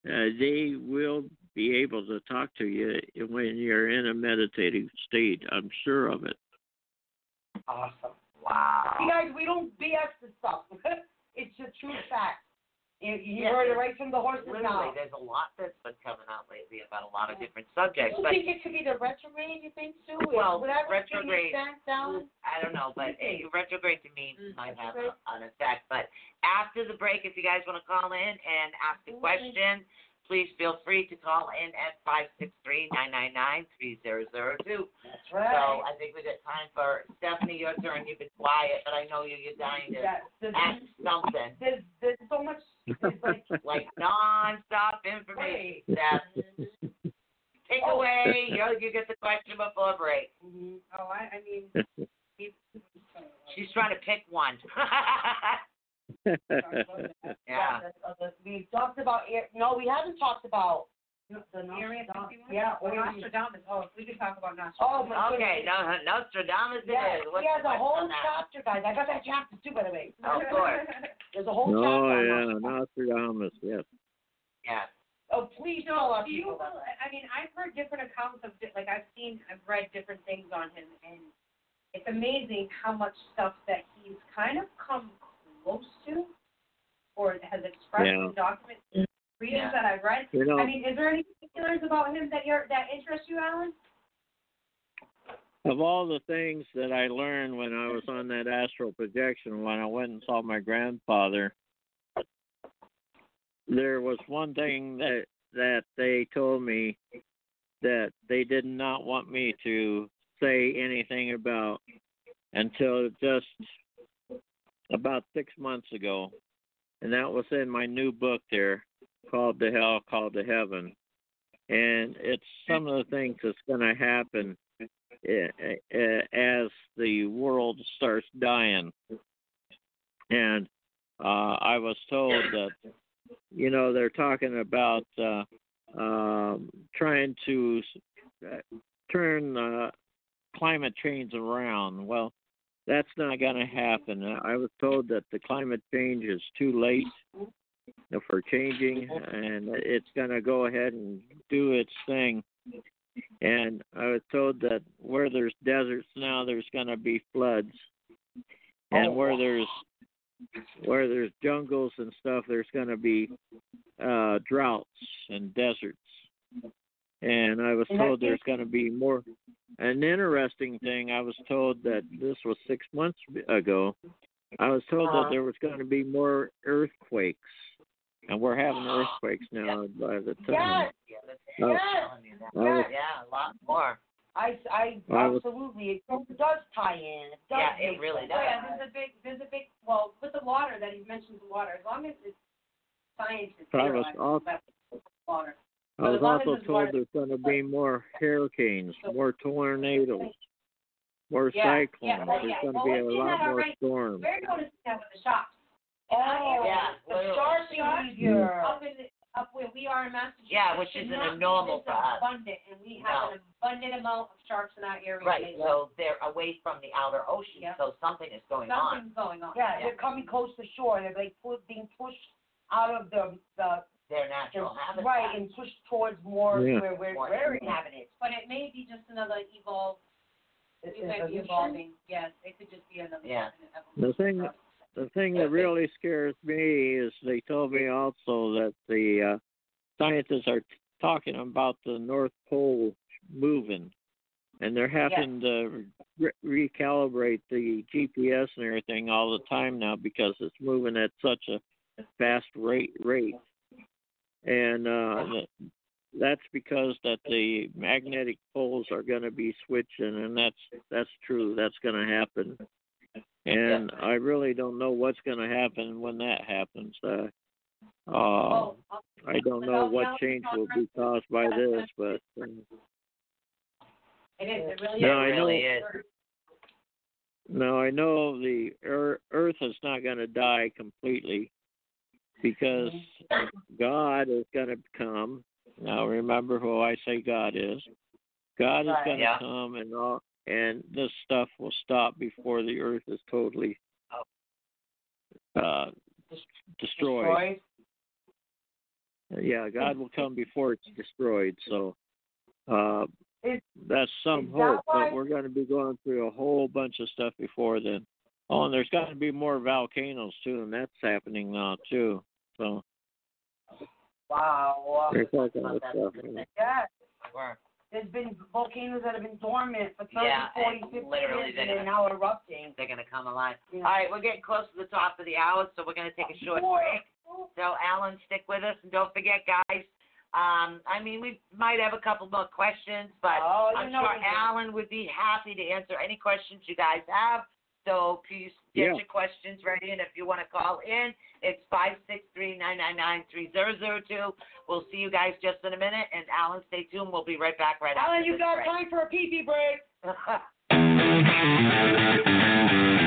uh, they will be able to talk to you when you're in a meditative state. I'm sure of it.
Awesome.
Wow.
You guys, we don't BS this stuff. it's a true fact. You, you
Yeah.
heard it right from the horse's
Literally,
mouth.
there's a lot that's been coming out lately about a lot of different subjects, Do
You
but
think it could be the retrograde? You think Sue?
Well, retrograde-
Sent down.
I don't know, but
Okay.
uh, retrograde to me
Mm,
might have a- an effect. But after the break, if you guys want to call in and ask a question, please feel free to call in at five six three nine nine nine three zero zero two.
That's right. So.
I think we've got time for Stephanie. Your turn. You've been quiet, but I know you. You're dying to
Yeah, there's,
ask something
there's, there's so much. Like,
like non-stop information. Steph. Take away. You you get the question before break.
Mhm. Oh, I, I mean,
She's trying to pick one. yeah.
the- we talked about. air- No, we haven't talked about the
Area
Nostradamus.
51?
Yeah.
Or
Area-
Nostradamus. Oh, we could talk about Nostradamus.
Oh my
Okay,
goodness.
no, Nostradamus it
Yeah,
is. What's
he has
the
a whole
on
chapter, guys. I got that chapter too, by the way.
Oh, of course.
There's a whole
oh
chapter. on
yeah,
Nostradamus.
Nostradamus. Yes.
Yeah.
Oh, please tell
So,
our
do you,
people.
I mean, I've heard different accounts of, di- like, I've seen, I've read different things on him, and it's amazing how much stuff that he's kind of come close to, or has expressed
Yeah.
in documents, mm. readings
Yeah.
that I've read.
You know,
I mean, is there any particulars about him that you're, that interest you, Alan?
of all the things that I learned when I was on that astral projection, when I went and saw my grandfather, there was one thing that that they told me that they did not want me to say anything about until just about six months ago, and that was in my new book there called "To Hell, Called to Heaven," and it's some of the things that's going to happen eh, eh, as the world starts dying. And uh, I was told that, you know, they're talking about uh, um, trying to uh, turn uh, climate change around. Well, that's not going to happen. I was told that the climate change is too late for changing, and it's going to go ahead and do its thing. And I was told that where there's deserts now, there's going to be floods, and
Oh,
where there's where there's jungles and stuff, there's going to be uh, droughts and deserts. And I was told there's going to be more. An interesting thing, I was told that this was six months ago. I was told
Uh-huh.
that there was going to be more earthquakes, and we're having earthquakes now by the time.
Yes,
Yeah, that's
yes,
telling you that.
I was-
Yeah, a lot more.
I, I
I was-
absolutely. It does tie in. It does
Yeah, it really
sense.
Oh,
does.
yeah, there's a big, there's a big, well, with the water that he mentions the water, as long as it's science is
I
clear
was
on it, water.
I was
as long as
also told
water-
there's going to be more hurricanes, more tornadoes, more
Yeah,
cyclones.
yeah, well,
There's
yeah.
going to
Well,
be a lot more
already.
storms.
We're noticing that with the shops.
Oh,
Yeah,
the
literally.
shark
Shark. Up in, up where we are in Massachusetts.
Yeah, which isn't
not
a normal for us.
abundant, and we
No.
have an abundant amount of sharks in our area.
Right, so they're away from the outer ocean,
Yeah.
so something is going on.
Something's going on.
Yeah, they're coming close to shore. and They're like being pushed out of the the
Their natural habitat.
right and push towards more
Yeah.
where where
More
we're
inland.
inhabited.
But it may be just another evolved,
It's
it might be evolving, yes, it could just be another.
Yeah.
The thing, the thing that really scares me is they told me also that the uh, scientists are talking about the North Pole moving, and they're having to re- recalibrate the GPS and everything all the time now because it's moving at such a fast rate rate, and uh, that's because that the magnetic poles are going to be switching, and that's that's true. That's going to happen and I really don't know what's going to happen when that happens. Uh, uh,
I'll-
don't know what change will be caused by this, but uh,
It is, it really is.
No, I
It really
know-
is.
no, I know the Earth is not going to die completely because God is going to come. Now, remember who I say God is. God is going to
Yeah.
come, and all, and this stuff will stop before the Earth is totally uh, destroyed.
Destroyed.
yeah, God will come before it's destroyed. So uh,
Is-
that's some
that
hope,
why-
but we're going to be going through a whole bunch of stuff before then. Oh, and there's got to be more volcanoes too, and that's happening now too. So
Wow.
there's all kind of
that
stuff.
specific.
Yeah.
Sure.
There's been volcanoes that have been dormant for 30,
Yeah,
40, 50
literally
years,
they're
and they're now erupting.
They're gonna come alive.
Yeah.
All right, we're getting close to the top of the hour, so we're gonna take a short break. So Alan, stick with us, and don't forget, guys. Um, I mean, we might have a couple more questions, but
Oh,
I'm
know
sure. Alan would be happy to answer any questions you guys have. So please get
Yeah.
your questions ready, and if you want to call in, it's five six three nine nine nine three zero zero two. We'll see you guys just in a minute, and Alan, stay tuned. We'll be right back right after
Alan, you
this
got
break.
time for a pee-pee break?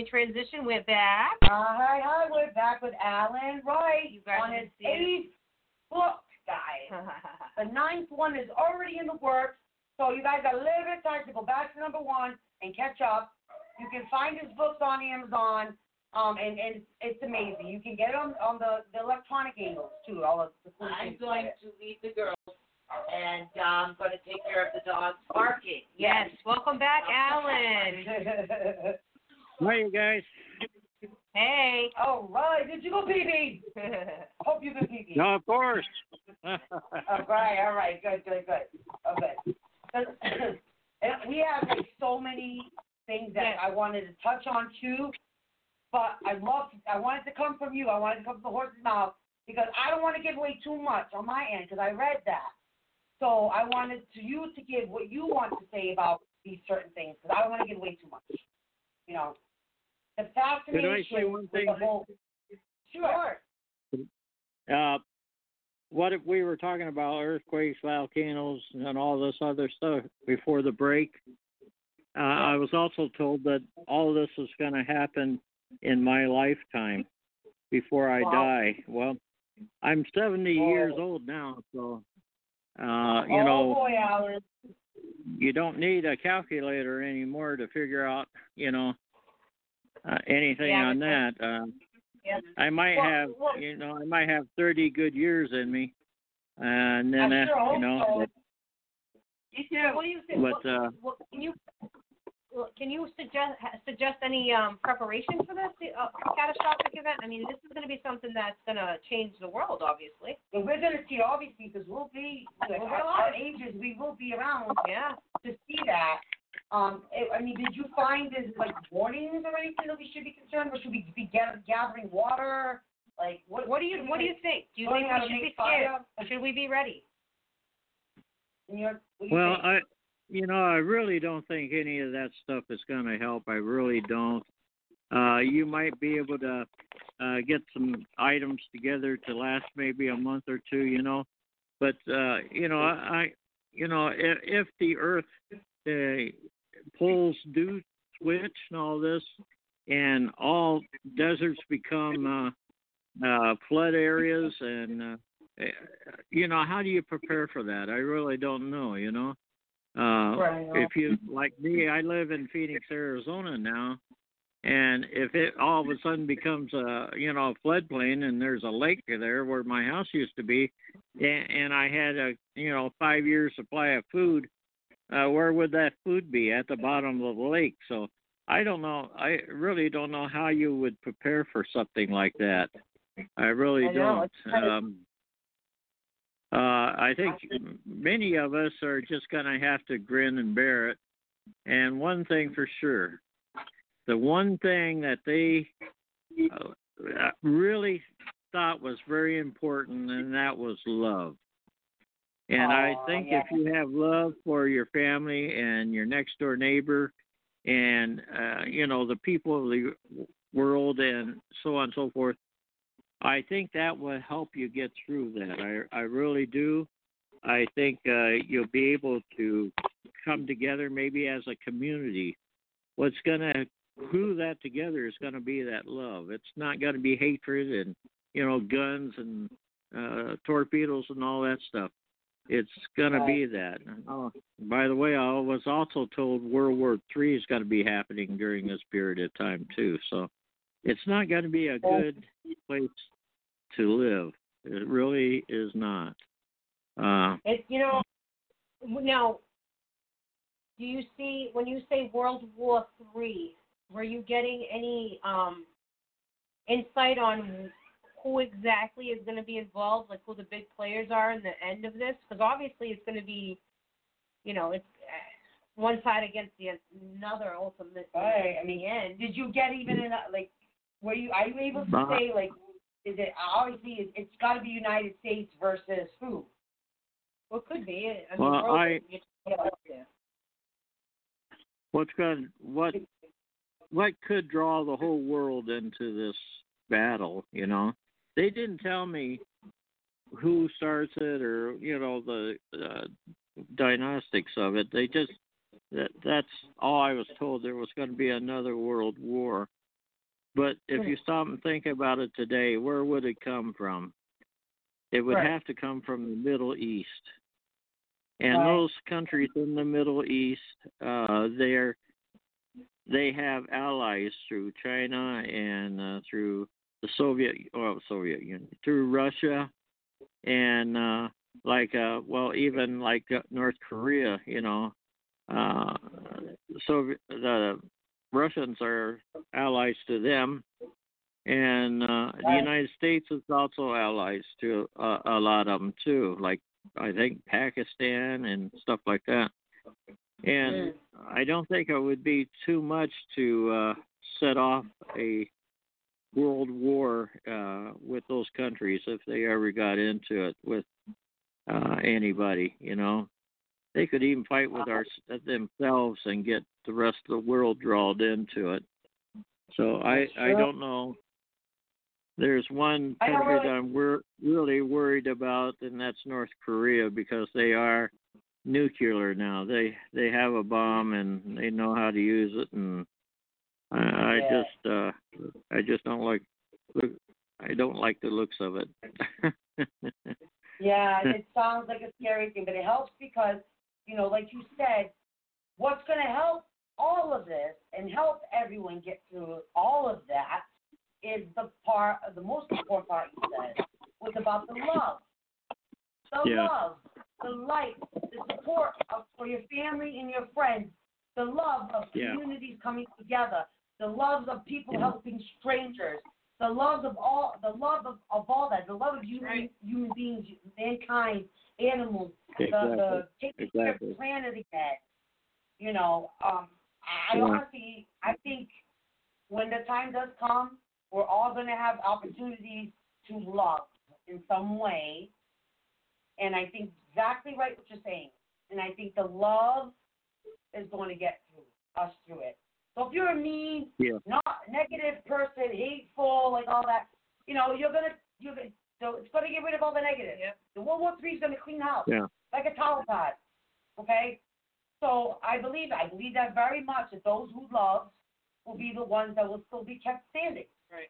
me transition. We're back.
Hi, hi, we're back with Alan Wright
You guys
on his
didn't it.
eighth book, guys. The ninth one is already in the works, so you guys got a little bit of time to go back to number one and catch up. You can find his books on Amazon, um, and, and it's amazing. You can get it on, on the, the electronic angles too. All of the cool
I'm going to leave the girls, and I'm going to take care of the dogs barking.
yes, welcome back, Alan.
it.
Hi, you guys.
Hey.
all right, did you go pee pee? Hope you go pee pee.
No, of course.
All right, all right, good, good, good. Okay. And we have like so many things that
Yes.
I wanted to touch on too, but I love, I want it to come from you. I wanted to come from the horse's mouth because I don't want to give away too much on my end because I read that. So I wanted to you to give what you want to say about these certain things because I don't want to give away too much. You know, the fascination
say one thing?
whole. Sure.
uh, what if we were talking about earthquakes, volcanoes, and all this other stuff before the break? Uh, I was also told that all this is going to happen in my lifetime before I
Wow.
die. Well, I'm 70 years
Oh.
old now, so uh, you
oh
know
boy, Alan.
you don't need a calculator anymore to figure out, you know, uh, anything
Yeah,
on
but-
that. Uh,
Yeah.
I might
Well-
have,
well-
you know, I might have 30 good years in me, and then,
I
uh,
sure
you
hope
know,
so.
but,
What do you think?
but
what,
uh,
what, can you can you suggest suggest any um, preparation for this uh, catastrophic event? I mean, this is going to be something that's going to change the world, obviously.
And we're gonna see obviously because we'll be like,
We'll be
our,
alive.
our ages, we will be around
Yeah.
to see that. Um, I I mean, did you find there's like warnings or anything that we should be concerned with? Should we be gathering water? Like what?
What do you What do you think? Do you think we should be scared? Or should we be ready?
You know, what do you
well,
think?
I, you know, I really don't think any of that stuff is going to help. I really don't. Uh, you might be able to uh, get some items together to last maybe a month or two, you know. But uh, you know, I, I you know, if, if the Earth uh, poles do switch and all this, and all deserts become uh, uh, flood areas, and uh, eh, you know, how do you prepare for that? I really don't know. You know, uh,
Right,
if you like me, I live in Phoenix, Arizona now, and if it all of a sudden becomes a you know a floodplain and there's a lake there where my house used to be, and, and I had a you know five year supply of food, uh, where would that food be at the bottom of the lake? So I don't know. I really don't know how you would prepare for something like that. I really
I
don't.
it's kind of-
Um, uh, I think many of us are just going to have to grin and bear it. And one thing for sure, the one thing that they uh, really thought was very important, and that was love. And I think
yeah.
if you have love for your family and your next door neighbor, and uh, you know the people of the world, and so on and so forth, I think that will help you get through that. I I really do. I think uh, you'll be able to come together maybe as a community. What's going to glue that together is going to be that love. It's not going to be hatred and you know guns and uh, torpedoes and all that stuff. It's going to be that. Oh, by the way, I was also told World War Three is going to be happening during this period of time too. So it's not going to be a good place to live. It really is not. Uh,
It's you know now. Do you see when you say World War Three? Were you getting any um insight on who exactly is going to be involved, like who the big players are in the end of this? Because obviously it's going to be, you know, it's uh, one side against the another ultimately
Right, I
in
mean,
the end.
Did you get even in a, like? Were you? Are you able to say like? Is it obviously it, it's got to be United States versus who?
Well, it could be. I mean,
Well,
world-
I-
you put it out there.
what's going what what could draw the whole world into this battle? You know, they didn't tell me who starts it or you know the uh, dynastics of it. They just that that's all I was told. There was going to be another world war. But if you stop and think about it today, where would it come from? It would
Right.
have to come from the Middle East. And
Right.
those countries in the Middle East, uh, they're they have allies through China and uh, through the Soviet or Soviet Union, through Russia, and uh, like uh, well, even like uh, North Korea, you know, uh, so the Russians are allies to them, and uh, the United States is also allies to uh, a lot of them too, like I think Pakistan and stuff like that. And I don't think it would be too much to uh, set off a world war uh, with those countries if they ever got into it with uh, anybody. You know, they could even fight with our themselves and get the rest of the world drawn into it. So I I don't know. There's one country that I'm wor- really worried about, and that's North Korea because they are nuclear now. They they have a bomb and they know how to use it, and I, I
Yeah.
just uh I just don't like look. I don't like the looks of it.
Yeah, it sounds like a scary thing, but it helps because, you know, like you said, what's going to help all of this and help everyone get through all of that is the part, the most important part you said, was about the love. The
Yeah.
love, the light, the support of, for your family and your friends, the love of
Yeah.
communities coming together, the love of people
Yeah.
helping strangers, the love of all, the love of, of all that, the love of human,
Right.
human beings, mankind, animals, the,
exactly.
the taking care of the planet again. You know, um, I
Yeah.
honestly, I think when the time does come, we're all going to have opportunities to love in some way. And I think exactly right what you're saying. And I think the love is going to get through us through it. So if you're a mean,
Yeah.
not negative person, hateful, like all that, you know, you're gonna you're gonna so it's gonna get rid of all the negative.
Yep.
The World War Three is gonna clean house
Yeah.
like a towel pad. Okay? So I believe I believe that very much that those who love will be the ones that will still be kept standing.
Right.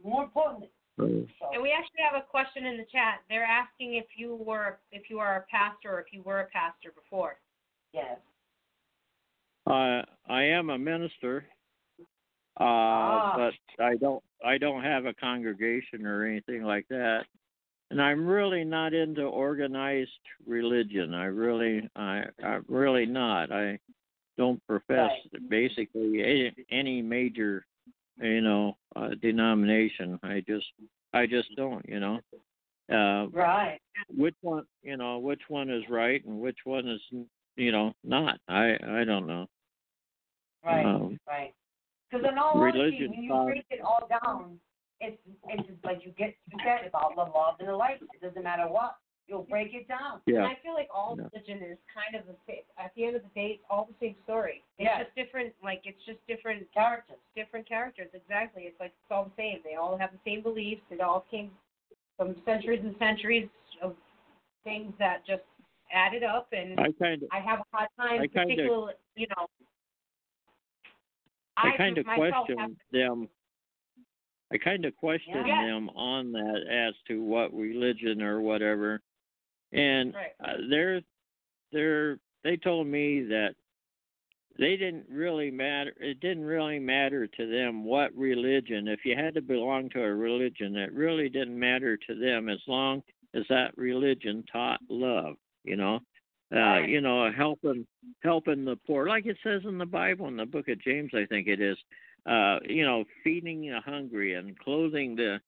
More importantly.
Oh, so,
So
And we actually have a question in the chat. They're asking if you were if you are a pastor or if you were a pastor before.
yes.
Uh, I am a minister, uh,
Ah.
but I don't I don't have a congregation or anything like that. And I'm really not into organized religion. I really I I'm really not. I don't profess basically any, any major you know uh, denomination. I just I just don't, you know. Uh
Right.
which one you know which one is right and which one is you know not i i don't know
Right.
um,
Right. Because in all honesty, when you break it all down, it's it's just like you get you get about the love and the light. It doesn't matter what. You'll break it down.
And
yeah
I feel like all
Yeah.
religion is kind of the same. At the end of the day, it's all the same story. It's
Yeah.
just different. Like it's just different,
Characters.
different characters. Exactly. It's like it's all the same. They all have the same beliefs. It all came from centuries and centuries of things that just added up. And
i kind of
I have a hard time,
I kinda-
particularly, you know.
i kind of question them i kind of question
Yeah.
them on that as to what religion or whatever and
Right.
uh, they're they're they told me that they didn't really matter it didn't really matter to them what religion if you had to belong to a religion it really didn't matter to them as long as that religion taught love you know? Uh you know helping helping the poor like it says in the bible in the book of james i think it is uh you know feeding the hungry and clothing the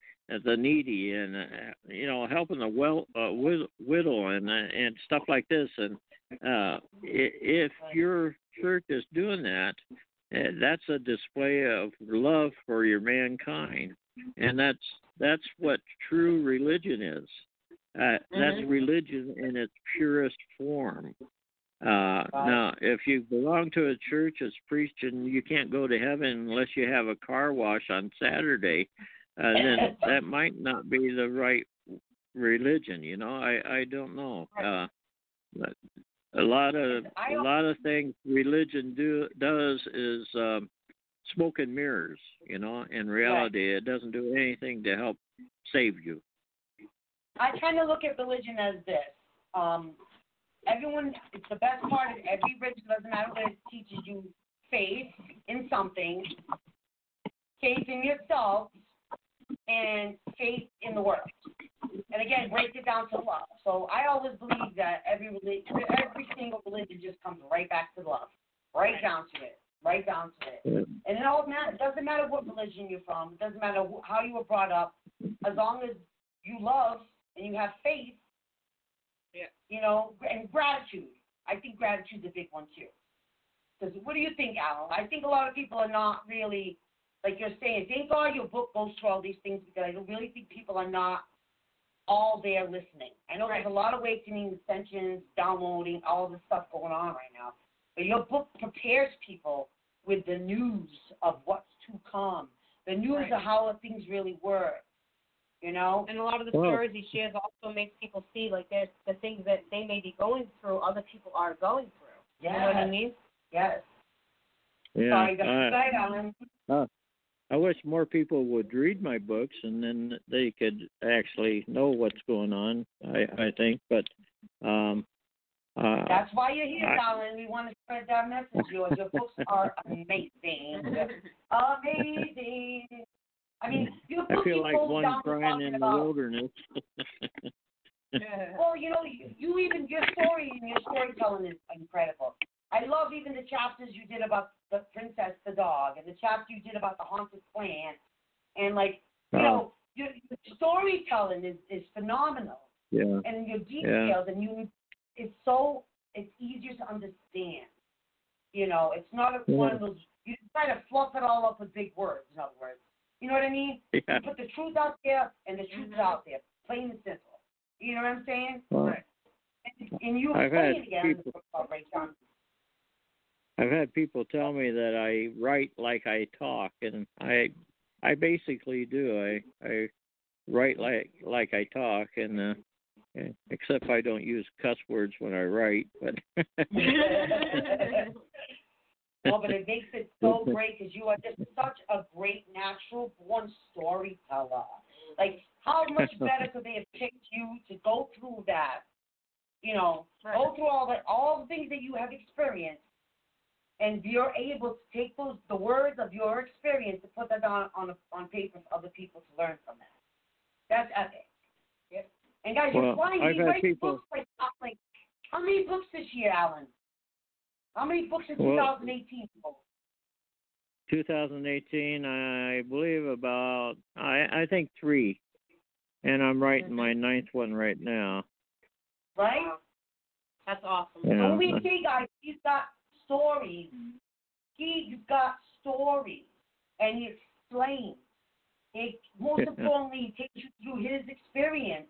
the needy and uh, you know helping the well uh, wid- widow and uh, and stuff like this. And uh if your church is doing that uh, that's a display of love for your mankind. And that's that's what true religion is uh, that's
Mhm.
religion in its purest form uh, now, if you belong to a church that's preaching you can't go to heaven unless you have a car wash on Saturday, uh, then that might not be the right religion. You know, I I don't know. Uh, but a lot of a lot of things religion do does is um, smoke and mirrors. You know, in reality, it doesn't do anything to help save you.
I kind of look at religion as this. Um, everyone, it's the best part of every religion, doesn't matter what it teaches you faith in something, faith in yourself, and faith in the world. And again, break it down to love. So I always believe that every religion, every single religion just comes right back to love, right down to it, right down to it. And it all doesn't matter what religion you're from. It doesn't matter how you were brought up. As long as you love and you have faith,
Yeah.
you know, and gratitude. I think gratitude's a big one too. Because what do you think, Alan? I think a lot of people are not really, like you're saying, thank God oh, your book goes through all these things because I don't really think people are not all there listening. I know there's a lot of awakening, ascensions, downloading, all this stuff going on right now. But your book prepares people with the news of what's to come, the news
Right.
of how things really work. You know?
And a lot of the
Well-
stories he shares also makes people see like there's the things that they may be going through, other people are going through. You know what I mean?
Yes.
Yeah,
Sorry, go
I-
ahead, Alan.
I wish more people would read my books and then they could actually know what's going on. I I think, but um, uh,
That's why you're here,
I-
Alan. We want to spread that message. Your your books are amazing, amazing. I mean, mm. you
I feel like one crying in the wilderness.
Well, you know, you, you even your story and your storytelling is incredible. I love even the chapters you did about the princess, the dog, and the chapter you did about the haunted plant, and like you
Oh.
know, your, your storytelling is is phenomenal.
yeah,
and your details and you it's so it's easier to understand. You know, it's not a, one of those you try to fluff it all up with big words, in other words. You know what I mean?
yeah.
You put the truth out there and the truth is
Mhm.
out there. Plain and simple. You know what I'm saying?
Well,
And, and you
I've
explain
had
it again
people-
book about
I've had people tell me that I write like I talk, and I I basically do. I I write like like I talk, and uh, except I don't use cuss words when I write. But
No, but it makes it so great because you are just such a great natural born storyteller. Like, how much better could they have picked you to go through that? You know, go through all the all the things that you have experienced, and you're able to take those the words of your experience to put that on on on paper for other people to learn from that. That's epic.
Yep.
And guys, you're
Well,
flying.
I've
You
had
write
people-
books like like how many books this year, Alan? How many books in 2018? Paul?
2018, I believe about I I think three, and I'm writing my mm-hmm. ninth one right now.
Right?
That's awesome.
Yeah.
We see, guys? He's got stories. He's got stories, and he explains. It, most importantly, he takes you through his experience,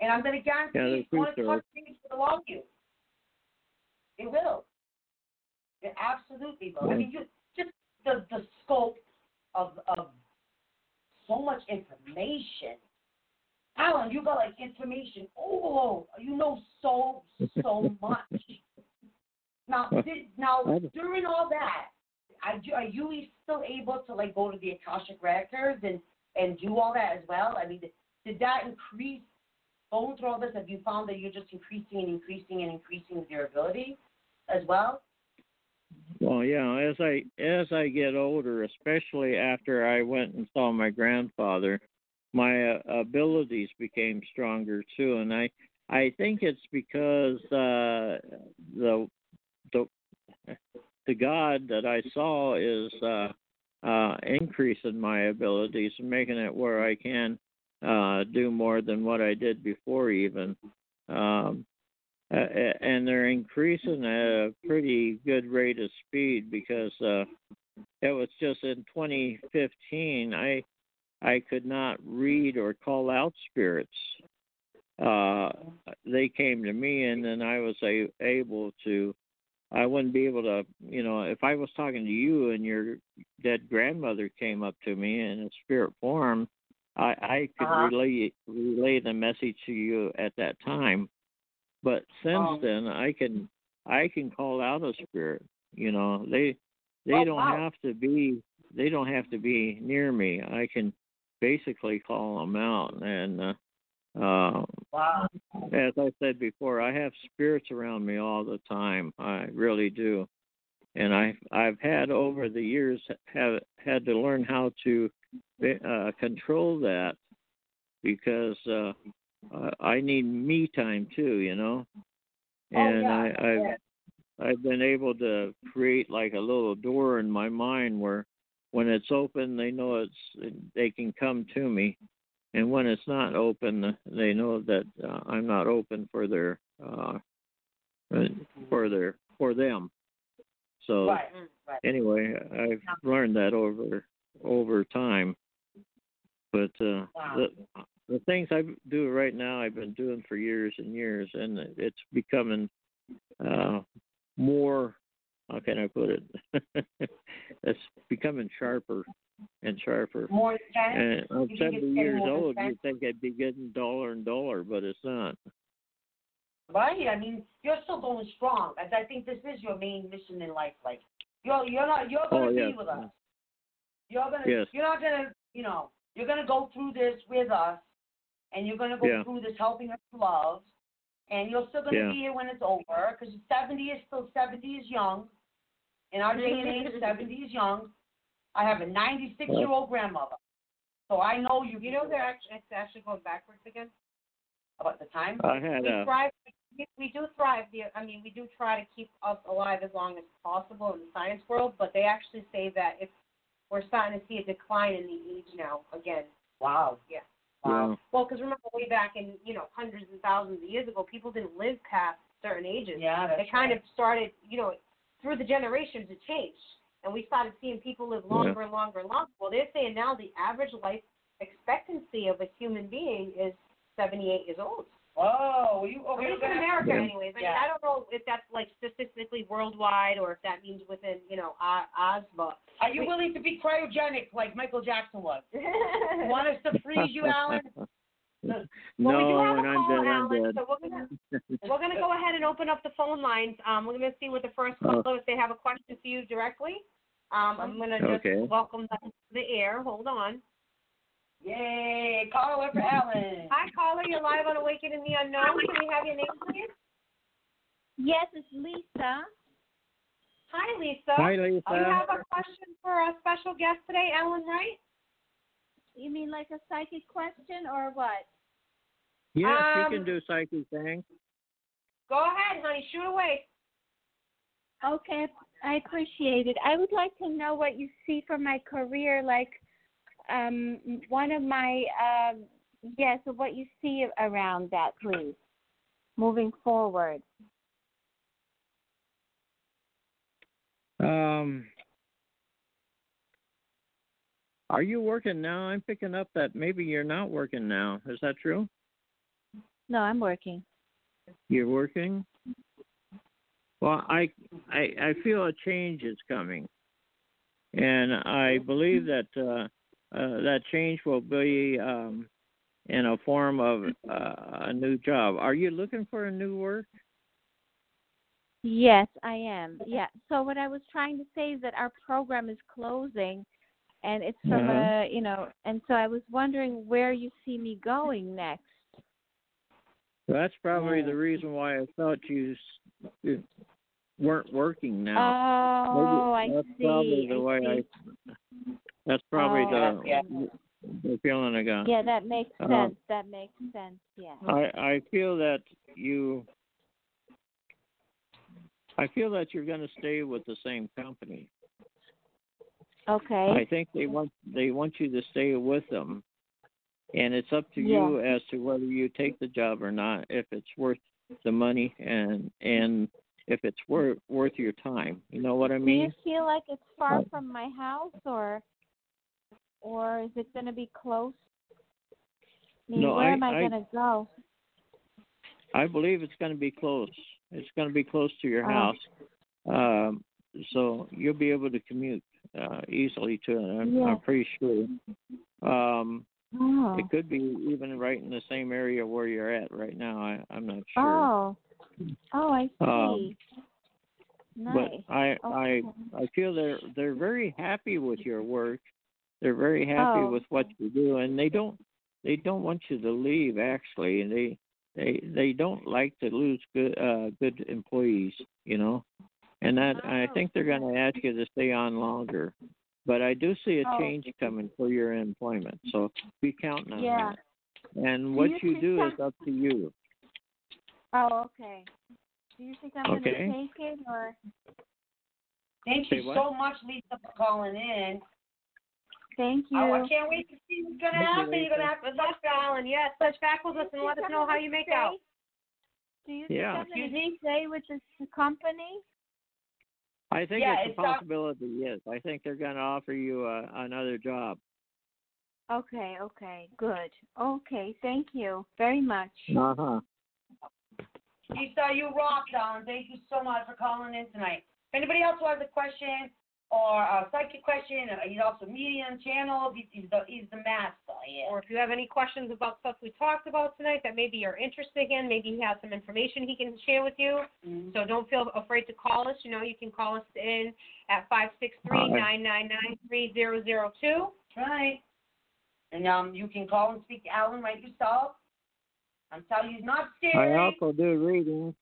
and I'm going to guarantee
Yeah,
it's going to touch things with all of you. It will. It absolutely will. I mean, you, just the the scope of of so much information. Alan, you got like information overload. You know so so much. Now, did, now during all that, are you, are you still able to like go to the Akashic records and and do all that as well? I mean, did, did that increase going through all this? Have you found that you're just increasing and increasing and increasing with your ability as well?
Well, yeah, as I as I get older, especially after I went and saw my grandfather, my uh, abilities became stronger too, and I I think it's because uh, the the the God that I saw is uh, uh, increasing my abilities making it where I can uh, do more than what I did before, even. Um, uh, and they're increasing at a pretty good rate of speed because uh, it was just in 2015 I I could not read or call out spirits. Uh, they came to me, and then I was a, able to. I wouldn't be able to, you know, if I was talking to you and your dead grandmother came up to me in a spirit form, I, I could
Uh-huh.
relay relay the message to you at that time But since
Um,
then, I can I can call out a spirit. You know, they they
Oh,
don't
wow.
have to be they don't have to be near me. I can basically call them out and. uh uh,
Wow.
as I said before, I have spirits around me all the time. I really do, and I I've had over the years have had to learn how to uh, control that because uh, uh, I need me time too, you know.
Oh,
And
yeah,
I I've
yeah.
I've been able to create like a little door in my mind where when it's open, they know it's they can come to me and when it's not open, they know that uh, I'm not open for their uh, uh, for their for them. So
Right. Right.
anyway, I've learned that over over time. But uh,
Wow.
The things I do right now, I've been doing for years and years, and it's becoming uh, more. How can I put it? it's becoming sharper and sharper.
More.
And I'm
You
70
getting
years old. You think I'd be getting duller and duller, but it's not.
Right. I mean, you're still going strong. I, I think this is your main mission in life. Like, you're you're not you're gonna
Oh,
be with us. You're gonna
Yes.
you're not gonna you know you're gonna go through this with us, and you're gonna go
Yeah.
through this helping us love, and you're still gonna
Yeah.
be here when it's over because 70 is still 70 is young. In our day and age, 70 is young. I have a 96 year old grandmother, so I know you.
You know they're actually it's actually going backwards again.
about the time.
I had
We
a
thrive. We, we do thrive. The, I mean, we do try to keep us alive as long as possible in the science world, but they actually say that if we're starting to see a decline in the age now again.
Wow.
Yeah.
yeah,
because remember way back in you know hundreds and thousands of years ago, people didn't live past certain ages.
Yeah, that's
it kind
right.
of started, you know, through the generations it changed, and we started seeing people live longer and longer and longer. Well, they're saying now the average life expectancy of a human being is 78 years old.
Whoa, you
At
okay?
least in America,
Yeah.
anyways. I mean,
Yeah.
I don't know if that's like statistically worldwide or if that means within, you know, O- Oz, but.
Are you willing to be cryogenic like Michael Jackson was? Want us to freeze you, Alan?
Well,
no,
we do have
when
a
I'm
call,
dead, I'm
Alan,
dead.
so we're gonna we're gonna go ahead and open up the phone lines. Um, we're gonna see what the first
Oh.
caller if they have a question for you directly. Um, I'm gonna just
Okay.
welcome them to the air. Hold on.
Yay, caller for Alan.
Hi, caller. You're live on Awakening the Unknown. Can we have your name, please?
Yes, it's Lisa.
Hi, Lisa.
Hi, Lisa.
Do you have a question for our special guest today, Alan Wright?
You mean like a psychic question or what?
Yes,
Um,
you can do psychic thing.
Go ahead, honey. Shoot away.
Okay, I appreciate it. I would like to know what you see for my career, like um one of my um yes, so what you see around that, please. Moving forward.
Um, are you working now? I'm picking up that maybe you're not working now. Is that true?
No, I'm working.
You're working. Well, I I I feel a change is coming, and I believe that uh, uh, that change will be um, in a form of uh, a new job. Are you looking for a new work?
Yes, I am. Yeah. So what I was trying to say is that our program is closing and it's from
Uh-huh.
a, you know, and so I was wondering where you see me going next.
That's probably the reason why I thought you weren't working now.
Oh, I
Maybe that's
see.
probably the
I
way
see.
I. That's probably
Oh.
the the feeling I got.
Yeah, that makes
Uh,
sense. That makes sense. Yeah.
I I feel that you. I feel that you're going to stay with the same company.
Okay.
I think they want they want you to stay with them, and it's up to you as to whether you take the job or not. If it's worth the money and and if it's worth worth your time. You know what I mean
Do you feel like it's far from my house or or is it going to be close? I mean,
No,
where
I-
am I,
I-
going to go?
I believe it's going to be close. It's going to be close to your
Oh.
house, um, so you'll be able to commute uh, easily to it. I'm,
Yeah.
I'm pretty sure. Um,
Oh.
It could be even right in the same area where you're at right now. I, I'm not sure.
Oh. Oh, I see.
Um,
nice.
But I I
Okay.
I feel they're they're very happy with your work. They're very happy
Oh.
with what you do, and they don't they don't want you to leave. Actually, and they they they don't like to lose good uh good employees. You know, and that I
Oh.
think they're going to ask you to stay on longer. But I do see a
Oh.
change coming for your employment, so be counting on
Yeah.
that. And
Do
what
you
you
think
do
some-
is up to you.
Oh, okay. Do you think I'm
Okay.
gonna take it or?
Thank
Say
you
what?
so much, Lisa, for calling in.
Thank you.
Oh, I can't wait to see what's gonna happen. You're gonna have to
Good luck, Alan. Yes, touch back with us and let us know how you make out.
Do you think
Yeah.
I'm
Excuse
gonna stay with this company?
I think
Yeah,
it's a
it's not-
possibility. Yes, I think they're going to offer you uh, another job.
Okay, okay, good. Okay, thank you very much.
Uh huh.
Lisa, you rock, darling. Thank you so much for calling in tonight. If anybody else who has a question or a psychic question, uh, he's also medium channel. He's, he's the he's the master. Yeah.
Or if you have any questions about stuff we talked about tonight that maybe you're interested in, maybe he has some information he can share with you.
Mhm.
So don't feel afraid to call us. You know, you can call us in at five six three nine nine nine three zero zero two.
That's right. And um, you can call and speak to Alan Wright yourself. I'm telling you, he's not scary.
I
scary.
also do readings.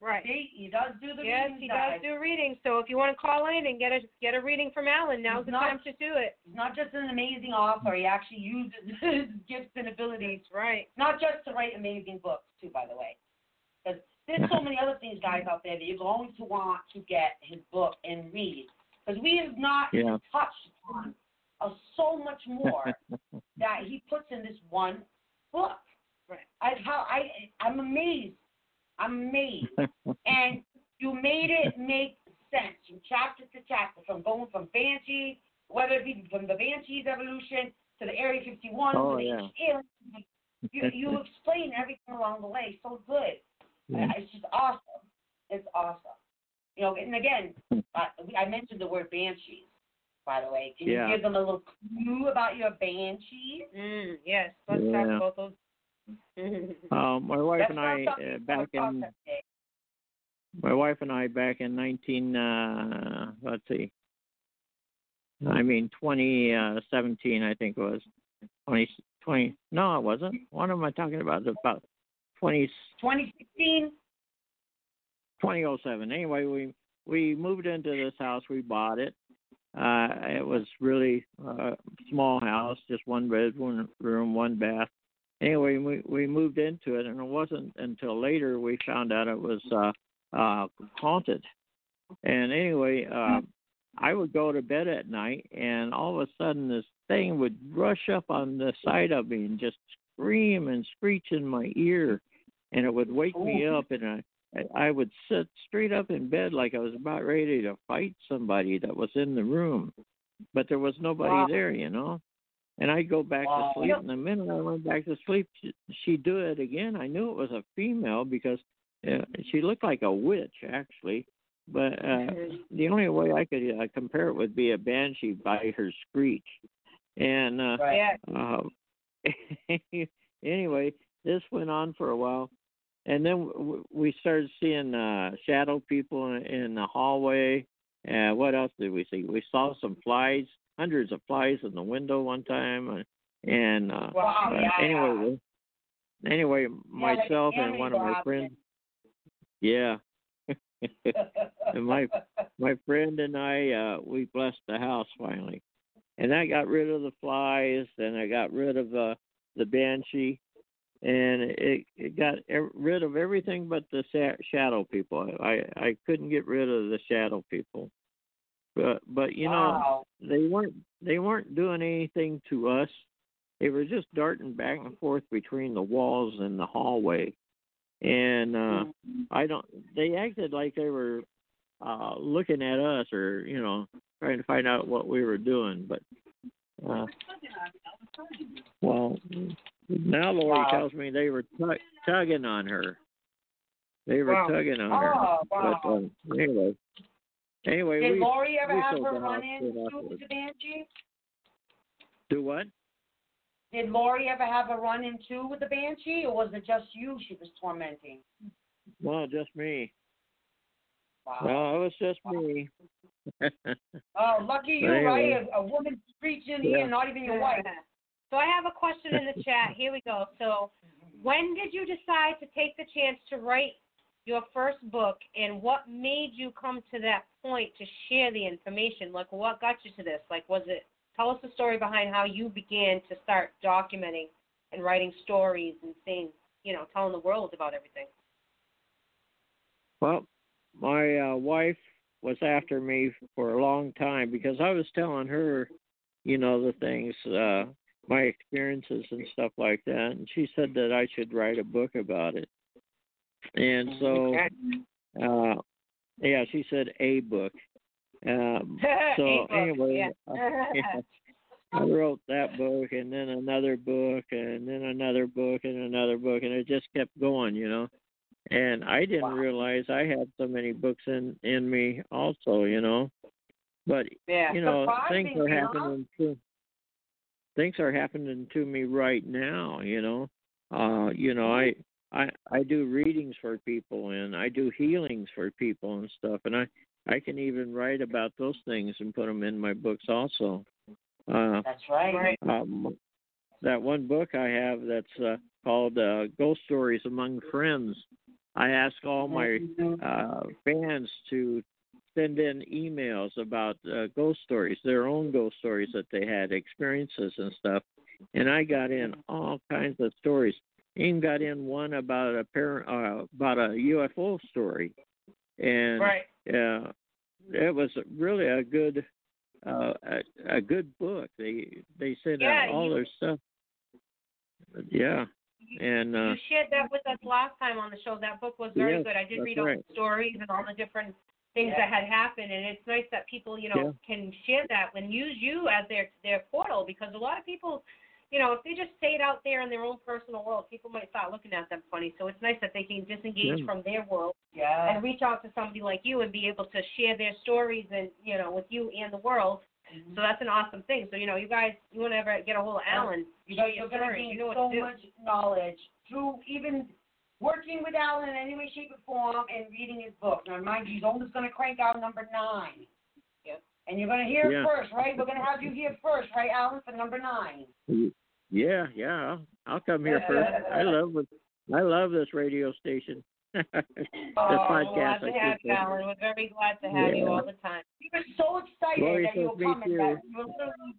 Right.
See, he does do the
Yes,
readings,
he
guys.
does do readings. So if you want to call in and get a get a reading from Alan, now's the
Not-
time to do it.
He's not just an amazing author. He actually uses his gifts and abilities,
That's right.
not just to write amazing books, too. By the way, because there's so many other things, guys, out there that you're going to want to get his book and read. Because we have not
Yeah.
touched on uh, so much more that he puts in this one book.
Right.
I how I I'm amazed. I'm amazed. and you made it make sense from chapter to chapter, from going from Banshee, whether it be from the Banshee's evolution to the Area 51
Oh,
to the
yeah.
ancient. You you explain everything along the way so good.
Yeah.
It's just awesome. It's awesome. You know, and again, uh, I mentioned the word banshees. By the way, can
Yeah.
you give them a little clue about your banshees?
Mm, yes. Let's talk about those.
Um, my wife
That's
and I uh, back in
talk that day.
my wife and I back in nineteen uh let's see. I mean twenty uh I think it was. Twenty twenty no it wasn't. What am I talking about? About twenty
2016.
2007. Anyway, we we moved into this house. We bought it. Uh, it was really a small house, just one bedroom, room, one bath. Anyway, we we moved into it, and it wasn't until later we found out it was uh, uh, haunted. And anyway, uh, I would go to bed at night, and all of a sudden this thing would rush up on the side of me and just scream and screech in my ear, and it would wake me up, and I I I would sit straight up in bed like I was about ready to fight somebody that was in the room, but there was nobody
Wow.
there, you know. And I'd go back
Wow.
to sleep, and the minute I went back to sleep, she, she'd do it again. I knew it was a female because uh, she looked like a witch, actually. But uh, the only way I could uh, compare it would be a banshee by her screech. And uh,
Right.
Uh, anyway, this went on for a while, and then w- we started seeing uh, shadow people in, in the hallway. Uh, what else did we see? We saw some flies, hundreds of flies in the window one time, uh, and uh,
Wow,
uh,
yeah.
anyway, anyway,
like
myself and one of my friends, yeah, and my my friend and I uh we blessed the house finally. And I got rid of the flies and I got rid of the the banshee and it it got rid of everything but the shadow people. I I couldn't get rid of the shadow people. But but you know they weren't they weren't doing anything to us. They were just darting back and forth between the walls and the hallway. And uh I don't they acted like they were uh looking at us or, you know, trying to find out what we were doing, but uh well now Lori
Wow.
tells me they were tug tugging on her. They were
Wow.
tugging on her.
Oh, wow.
But uh, anyway. Anyway,
Did
we
Lori ever
we
have
sold
her run
house
in
right
too with the Banshee?
do what?
Did Lori ever have a run in too with the Banshee, or was it just you she was tormenting?
Well, just me.
Wow.
Well, it was just me.
Oh, lucky you,
Anyway.
right? A, a woman preaching
Yeah.
here, not even your wife.
So I have a question in the chat. Here we go. So, when did you decide to take the chance to write your first book, and what made you come to that point to share the information? Like, what got you to this? Like, was it? Tell us the story behind how you began to start documenting and writing stories and saying, you know, telling the world about everything.
Well, my uh, wife was after me for a long time because I was telling her, you know, the things, uh, my experiences and stuff like that, and she said that I should write a book about it. And so, uh, yeah, she said a book. Um, so
A book,
anyway,
yeah.
uh, I wrote that book and then another book and then another book and another book and it just kept going, you know. And I didn't
Wow.
realize I had so many books in in me also, you know. But
yeah.
you know,
Surprising,
things are happening to things are happening to me right now, you know. Uh, you know, I I I do readings for people and I do healings for people and stuff and I I can even write about those things and put them in my books also. Uh
That's right.
Right.
um, that one book I have that's uh, called uh, Ghost Stories Among Friends. I ask all my uh, fans to send in emails about uh, ghost stories, their own ghost stories that they had, experiences and stuff. And I got in all kinds of stories. Even got in one about a parent, uh, about a UFO story, and
Right.
uh, it was really a good uh, a, a good book. They they sent
Yeah,
out all
you-
their stuff. Yeah, and uh,
you shared that with us last time on the show. That book was very
Yes,
good. I did read all
right.
the stories and all the different things
Yeah.
that had happened, and it's nice that people, you know, can share that and use you as their their portal because a lot of people, you know, if they just stayed out there in their own personal world, people might start looking at them funny. So it's nice that they can disengage
Yeah.
from their world
Yeah.
and reach out to somebody like you and be able to share their stories and you know with you and the world.
Mm-hmm.
So that's an awesome thing. So you know, you guys, you want to ever get a hold of Alan,
You know, you're going to
stories.
gain
You know
so
to
much knowledge through even working with Alan in any way, shape, or form and reading his book. Now, mind you, he's almost going to crank out number nine.
Yep.
And you're going to hear
Yeah.
it first, right? We're going to have you here first, right, Alan, for number nine.
yeah, yeah. I'll, I'll come here first. I love it. I love this radio station. this
Oh,
podcast.
Glad to
I
have
should
you,
say.
Alan. We're very glad to have you all the time.
We were so excited
Lori
that you
says
were coming
too.
that we were literally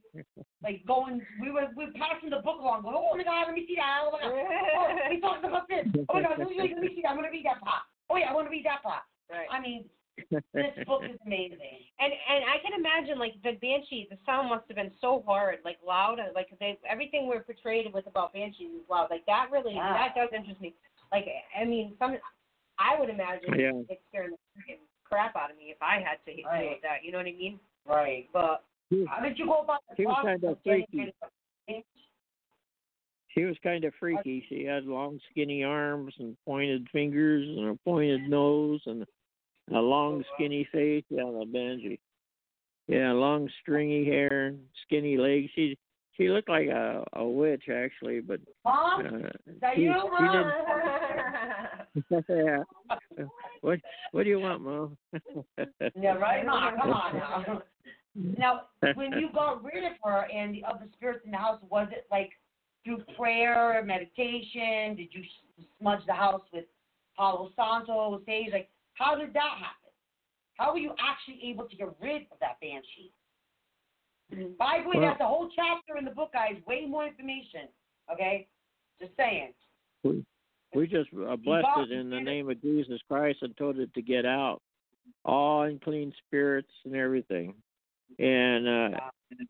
like going. We were we were passing the book along. Going, oh my God, let me see that. Oh my God. Oh, we talked about this. Oh my God, let me, let me see that. I'm gonna read that part. Oh yeah, I want to read that part.
Right.
I mean, this book is amazing.
And and I can imagine like the banshee, the sound must have been so horrid, like loud, uh, like they everything we're portrayed with about banshees is loud. Like that really
Yeah.
that does interest me. Like I mean, some I would imagine
Yeah.
it scaring the freaking crap out of me if I had to
Right.
with that. You know what I mean?
Right.
But
How did you go about the process
kinda
getting
freaky.
rid of it?
She was kind of freaky. She had long, skinny arms and pointed fingers and a pointed nose and a long, skinny face. Yeah, the banshee. Yeah, long, stringy hair, and skinny legs. She she looked like a a witch actually, but
Mom,
uh, she,
you,
she
Mom?
didn't. yeah. What what do you want, Mom?
Yeah, right, Mom. Come on now. Now, when you got rid of her and the other spirits in the house, was it like through prayer, meditation? Did you smudge the house with Palo Santo, sage? Like, how did that happen? How were you actually able to get rid of that banshee? By the way,
Well-
that's a whole chapter in the book, guys. Way more information. Okay, just saying.
we we just uh, blessed
got-
it in the name of Jesus Christ and told it to get out, all unclean spirits and everything. And uh,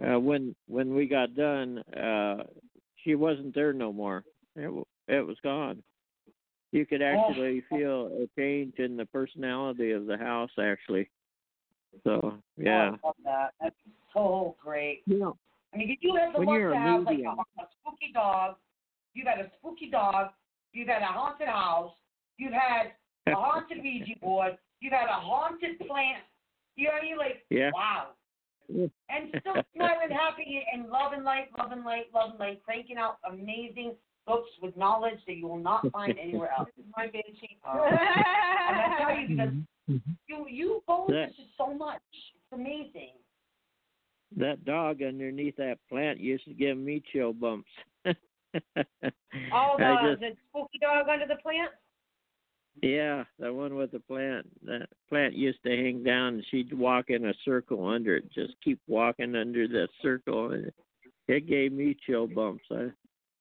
uh, when when we got done, uh, she wasn't there no more. It it was gone. You could oh. actually feel a change in the personality of the house, actually. So yeah,
Oh, I love that. That's so great.
you know,
I mean, you have the luck to have like a, a spooky dog. You've had a spooky dog. You've had a haunted house. You've had a haunted Ouija board. You've had a haunted plant. You know what I mean? Like,
yeah.
wow. And still smiling, happy, and loving life, loving life, loving life, cranking out amazing books with knowledge that you will not find anywhere else.
My banshee.
Uh, and I tell you because
Mhm.
you you both
That-
is just so much. It's amazing.
That dog underneath that plant used to give me chill bumps.
Oh, the
I just,
the spooky dog under the plant.
yeah, the one with the plant. That plant used to hang down, and she'd walk in a circle under it. Just keep walking under the circle, and it gave me chill bumps. I,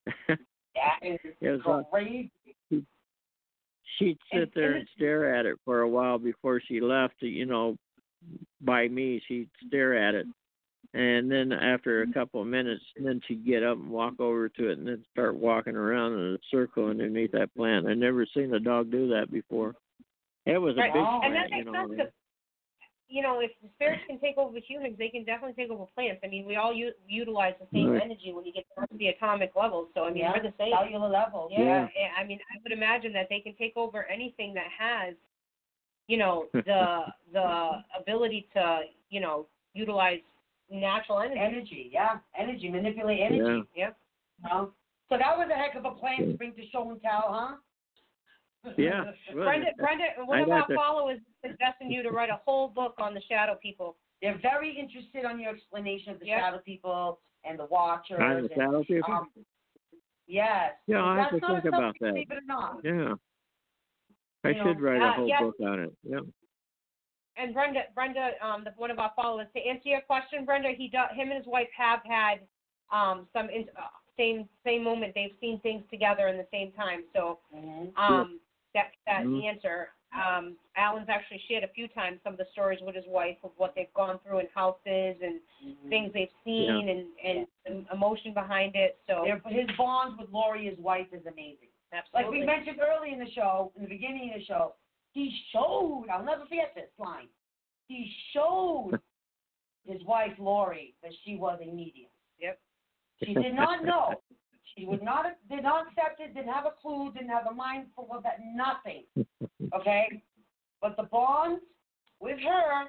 That is
it was like-
crazy.
she'd sit
And-
there
and
and stare at it for a while before she left. You know, by me, she'd stare at it, and then after a mm-hmm. couple of minutes, then she'd get up and walk over to it, and then start walking around in a circle underneath that plant. I'd never seen a dog do that before. It was a
Right.
big
Oh,
and that
plant,
makes
you know.
sense. 'Cause, you know, if the spirits can take over humans, they can definitely take over plants. I mean, we all u- utilize the same
Right.
energy when you get down to the atomic level. So I mean,
yeah,
we're the same.
cellular level.
Yeah, yeah. I mean, I would imagine that they can take over anything that has, you know, the the ability to, you know, utilize natural energy.
Energy, yeah, energy, manipulate energy.
Yeah.
You know? So that was a heck of a plan to bring to show and tell, huh?
Yeah.
Brenda, Brenda, one
I
of our
the-
followers is suggesting you to write a whole book on the shadow people.
They're very interested on your explanation of the
Yeah.
shadow people and the watchers.
I'm the
and,
shadow people.
um, yes.
Yeah, I'll have
That's
to think about that.
Believe it or not.
yeah. I
you know,
should write a
uh,
whole
yes.
book on it. Yeah.
And Brenda, Brenda, um, the, one of our followers, to answer your question, Brenda, he does, him and his wife have had um, some in, uh, same same moment. They've seen things together in the same time. So
Mhm.
um, that that
Mhm.
answer. Um, Alan's actually shared a few times some of the stories with his wife of what they've gone through in houses and
Mhm.
things they've seen and and the emotion behind it. So
Their- His bond with Lori, his wife, is amazing.
Absolutely.
Like we mentioned early in the show, in the beginning of the show, he showed, I'll never forget this line, he showed his wife, Lori, that she was a medium.
Yep.
She did not know. She would not, did not accept it, didn't have a clue, didn't have a mind full of that, nothing. Okay? But the bond with her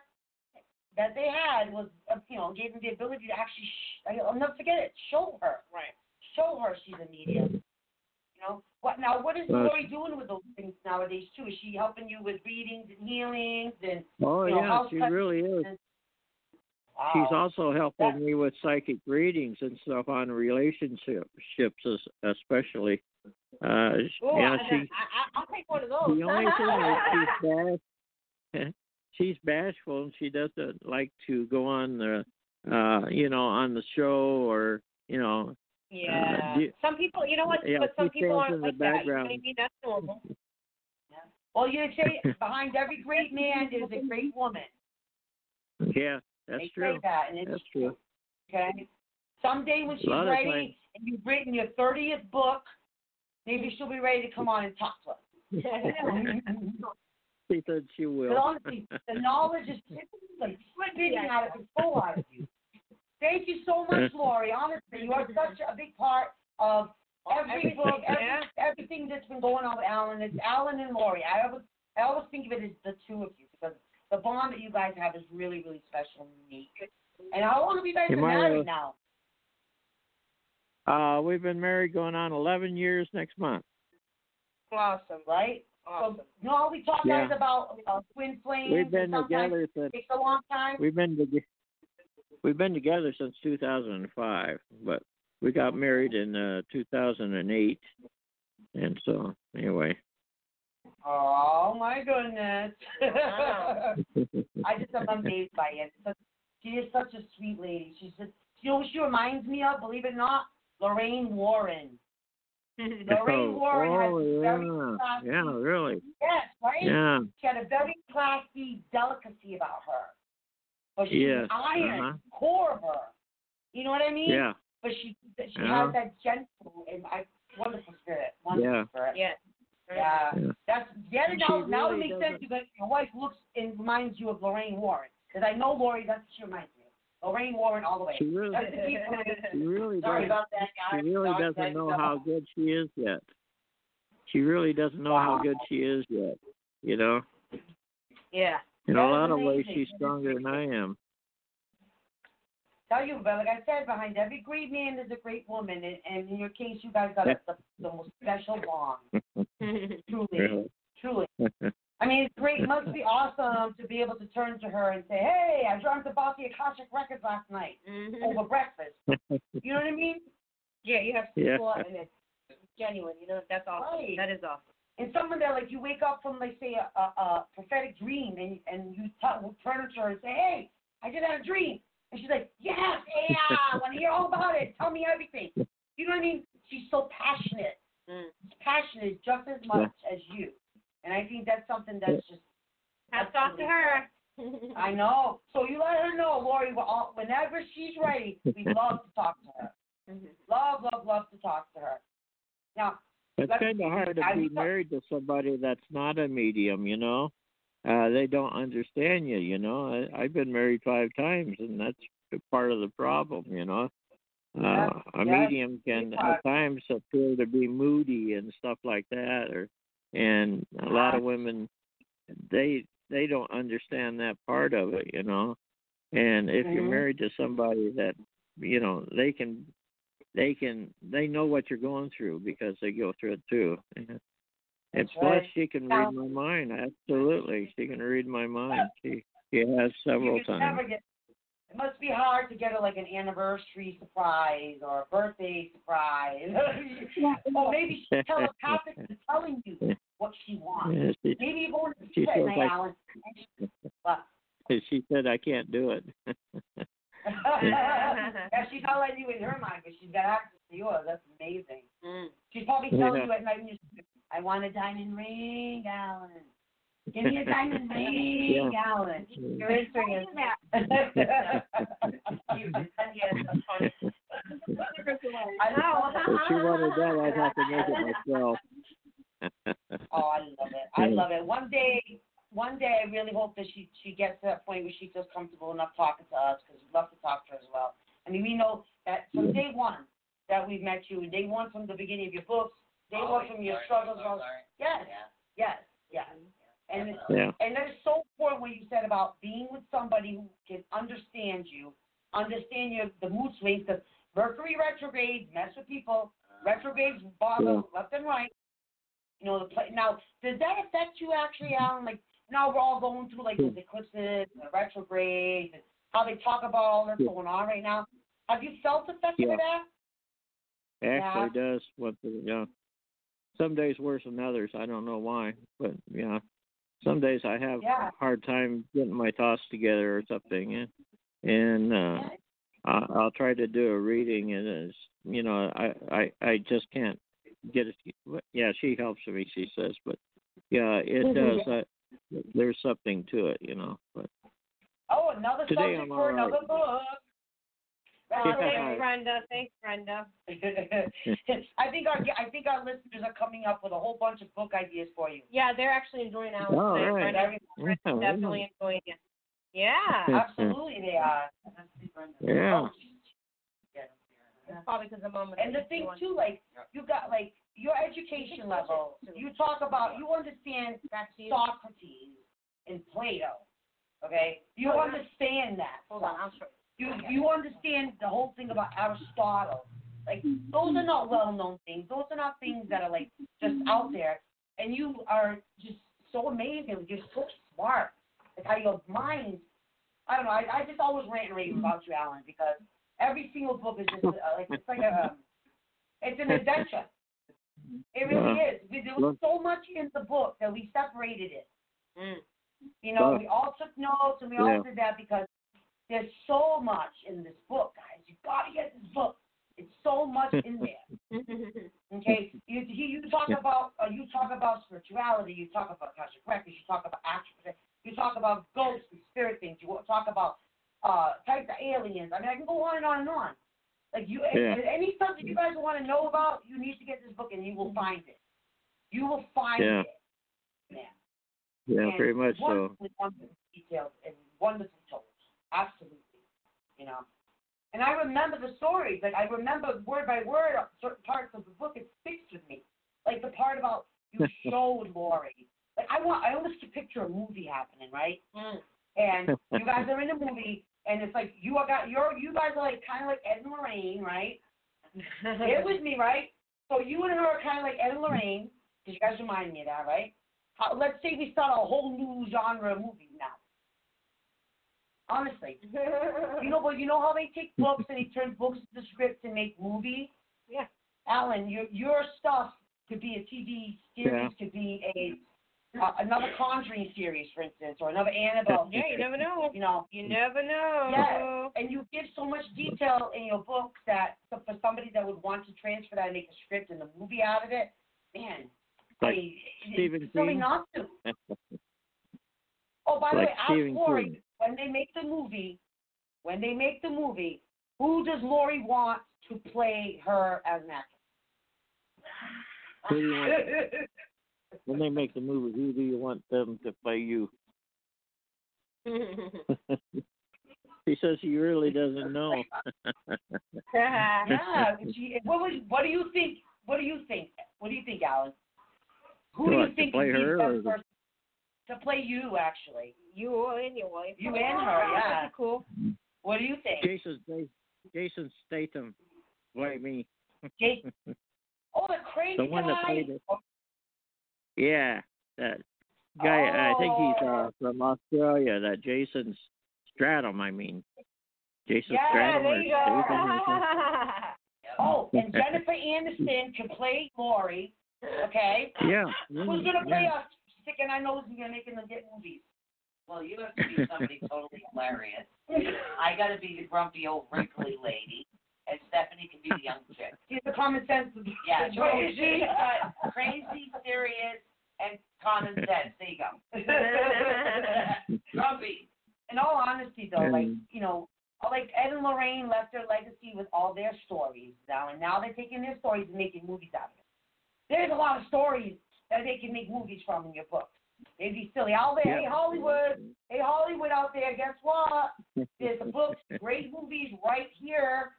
that they had was, uh, you know, gave them the ability to actually, sh- I'll never forget it, show her.
Right.
Show her she's a medium. You know what? Now, what is Lori doing with those things nowadays too? Is she helping you with readings and healings and?
Oh
You know,
yeah, she really is.
Wow.
She's also helping me with psychic readings and stuff on relationships, especially. Uh,
Ooh,
yeah, she.
I, I- I'll take one of those.
The only thing is she's bash, she's bashful and she doesn't like to go on the, uh, you know, on the show or you know.
Yeah.
do-
some people, you know what?
Yeah,
but some people aren't like that. You know what I
background.
mean? That's normal.
Well, you say behind every great man is a great woman.
Yeah, that's
they
true.
say that, and it's
That's true.
Okay. Someday when she's ready and you've written your thirtieth book, maybe she'll be ready to come on and talk to us.
She said she will.
But honestly, the knowledge is like spitting out of control out of you. Thank you so much, Lori. Honestly, you are such a big part of every book, every,
yeah.
everything that's been going on with Alan. It's Alan and Lori. I always, I always think of it as the two of you because the bond that you guys have is really, really special and unique. And how long have you guys
You
been married
uh,
now?
Uh, we've been married going on 11 years next month.
awesome.
Right?
Awesome.
So, you know how we talk
Yeah.
guys about uh, twin flames?
We've been together since
It takes a long time.
we've been toge- we've been together since 2005, but we got married in uh, 2008, and so anyway.
Oh my goodness!
Wow.
I just am amazed by it. So, she is such a sweet lady. She's just, you know, she reminds me of. Believe it or not, Lorraine Warren. Lorraine Warren has
oh
very
yeah,
classy.
yeah, really,
Yes, right.
yeah,
She had a very classy delicacy about her. But she's
Yes,
iron,
uh-huh.
core of her. You know what I mean?
yeah,
But she she
Yeah.
has that gentle and I, wonderful spirit. Wonderful
Yeah.
spirit.
yeah.
Yeah.
Yeah.
That's get it
She
now. now it makes sense because your wife looks and reminds you of Lorraine Warren. Because I know Lori, that's what she reminds me of. Lorraine Warren all the way.
she really,
That's the key for
she really
Sorry
does.
about that,
She
guys.
really
Sorry,
doesn't know how good she is yet. She really doesn't know how good she is yet. You know,
Yeah.
in
That
a lot of ways, she's stronger than I am.
Tell you, but like I said, behind every great man there's a great woman, and, and in your case, you guys got a, the, the most special bond. Truly,
Really.
truly. I mean, it's great. It must be awesome to be able to turn to her and say, "Hey, I dreamt about the Akashic records last night
Mhm.
over breakfast." You know what I mean?
Yeah, you have
Yeah.
people and it's genuine. You know, that's awesome.
Right.
That is awesome.
And someone that like you wake up from like say a, a, a prophetic dream and and you t- turn to her and say, "Hey, I just had a dream," and she's like, "Yes, yeah, I want to hear all about it. Tell me everything." You know what I mean? She's so passionate.
Mm.
Passionate just as much as you, and I think that's something that's just
Hats off to her.
I know. So you let her know, Lori. Whenever she's ready, we love to talk to her.
Mhm.
Love, love, love to talk to her. Now,
It's kind of hard to
I-
be married to somebody that's not a medium, you know. Uh, they don't understand you, you know. I, I've been married five times, and that's part of the problem, you know. Uh,
Yeah,
a
yeah,
medium can at times appear to be moody and stuff like that, or and a lot of women they they don't understand that part of it, you know. And if you're
Mhm.
married to somebody that you know they can they can they know what you're going through because they go through it too. And
That's
plus
right.
she can
Now-
read my mind. Absolutely. She can read my mind. She she has several times.
get. It must be hard to get her like an anniversary surprise or a birthday surprise. or maybe she's telepathically telling you what she wants.
Yeah, she,
Maybe you go into
She
bed,
feels
night,
like-
Alan. But
she said I can't do it.
yeah, she's not letting you in her mind, but she's got access to yours. That's amazing.
Mm.
She's probably telling
Yeah.
you at night, when you sleep, I want a diamond ring, Alan. Give me a diamond ring, Alan.
You're answering it. Yes, that's funny.
I know.
if she wanted that, I'd have to make it myself.
Oh, I love it. I love it. One day, one day, I really hope that she she gets to that point where she feels comfortable enough talking to us because we love to talk to her as well. I mean, we know that from day one that we've met you, day one from the beginning of your books, day one from your struggles. Well, yes, yes, yes. And
Yeah.
and that is so important what you said about being with somebody who can understand you, understand your the mood swings. Because Mercury retrograde mess with people. Uh-huh. Retrogrades bother
Yeah.
left and right. You know the play. Now, does that affect you actually, Alan? Like now we're all going through like those hmm. eclipses, the retrogrades, and how they talk about all that's
Yeah.
going on right now. Have you felt affected
Yeah.
by that?
Actually does what the yeah. Some days worse than others. I don't know why, but yeah. Some days I have
Yeah.
a hard time getting my thoughts together or something, and, and uh, I, I'll try to do a reading, and it's you know I I I just can't get it. Yeah, she helps me. She says, but yeah, it does. I, there's something to it, you know. But
Oh, another
Today
subject
I'm
for
right.
another book.
Oh, thanks, Brenda. Thanks, Brenda.
I think our I think our listeners are coming up with a whole bunch of book ideas for you.
Yeah, they're actually enjoying ours
Oh,
today.
right.
Brenda,
Yeah,
Brenda's definitely enjoying it. Yeah.
Absolutely, they are.
Yeah.
Oh, it's probably because the moment.
And the thing too, like you got like your education level. You talk about you understand
Back you.
Socrates and Plato. Okay, you oh, understand that.
Hold on, I'll show
You you understand the whole thing about Aristotle. Like those are not well known things. Those are not things that are like just out there. And you are just so amazing. You're so smart. Like how your mind. I don't know. I, I just always rant and rave about you, Alan, because every single book is just uh, like it's like a um, it's an adventure. It really is. We, there was so much in the book that we separated it.
you. Mm.
You know, we all took notes and we
Yeah.
all did that because there's so much in this book, guys. You gotta get this book. It's so much in there. Okay, you you, you talk about uh, you talk about spirituality. You talk about Akashic records. You talk about astral. You talk about ghosts and spirit things. You talk about uh types of aliens. I mean, I can go on and on and on. Like you,
Yeah.
if- any subject you guys want to know about, you need to get this book and you will find it. You will find
Yeah.
it. Man.
Yeah,
And
pretty much so.
wonderfully, wonderfully detailed and wonderfully told. Absolutely. You know. And I remember the stories. Like I remember word by word certain parts of the book. It sticks with me. Like the part about you showed Lori. Like I want. I almost could picture a movie happening, right?
Mm.
And you guys are in a movie, and it's like you are got you're you guys are like kind of like Ed and Lorraine, right? Get with me, right? So you and her are kind of like Ed and Lorraine, because you guys remind me of that, right? How, let's say we start a whole new genre of movies now. Honestly, you know, but you know how they take books and they turn books into scripts and make movies.
Yeah.
Alan, your your stuff could be a TV series, could be a uh, another Conjuring series, for instance, or another Annabelle.
Yeah, you never know.
You know,
You never know.
Yeah, and you give so much detail in your books that so for somebody that would want to transfer that and make a script and a movie out of it, man,
Like
I mean,
Stephen
it's
King?
not to. Oh, by the
Like
way, ask
Stephen
Lori
King.
When they make the movie. When they make the movie, who does Lori want to play her as an actress?
Who do you want? when they make the movie, who do you want them to play you? he says he really doesn't know.
yeah. She, what was? What do you think? What do you think? What do you think, Alan? Who do
What,
you
to
think
play
would be
her
the
or
best
the-
person to play you? Actually,
you and your wife.
You and her, yeah.
That'd cool.
what do you think?
Jason Sta- Jason Statham, play me.
Jason. Oh, the crazy
The one that played it. Yeah, that guy. I think he's uh,
Oh.
from Australia. That Jason Stratham. I mean, Jason
Yeah,
Stratham
there you go.
Statham.
Oh, and Jennifer Anderson can play Lori. Okay.
Yeah.
Who's gonna play
yeah.
us? Sticking our nose and gonna making them get movies.
Well, you have to be somebody totally hilarious. I got to be the grumpy old wrinkly lady, and Stephanie can be the young chick.
She's the common sense.
Yeah,
Crazy.
Oh, she's got crazy, serious, and common sense. There you go. grumpy.
In all honesty, though, like
mm.
you know, like Ed and Lorraine left their legacy with all their stories now, and now they're taking their stories and making movies out of it. There's a lot of stories that they can make movies from in your book. They'd be silly out there. Hey Hollywood, hey Hollywood out there. Guess what? There's the books, great movies right here.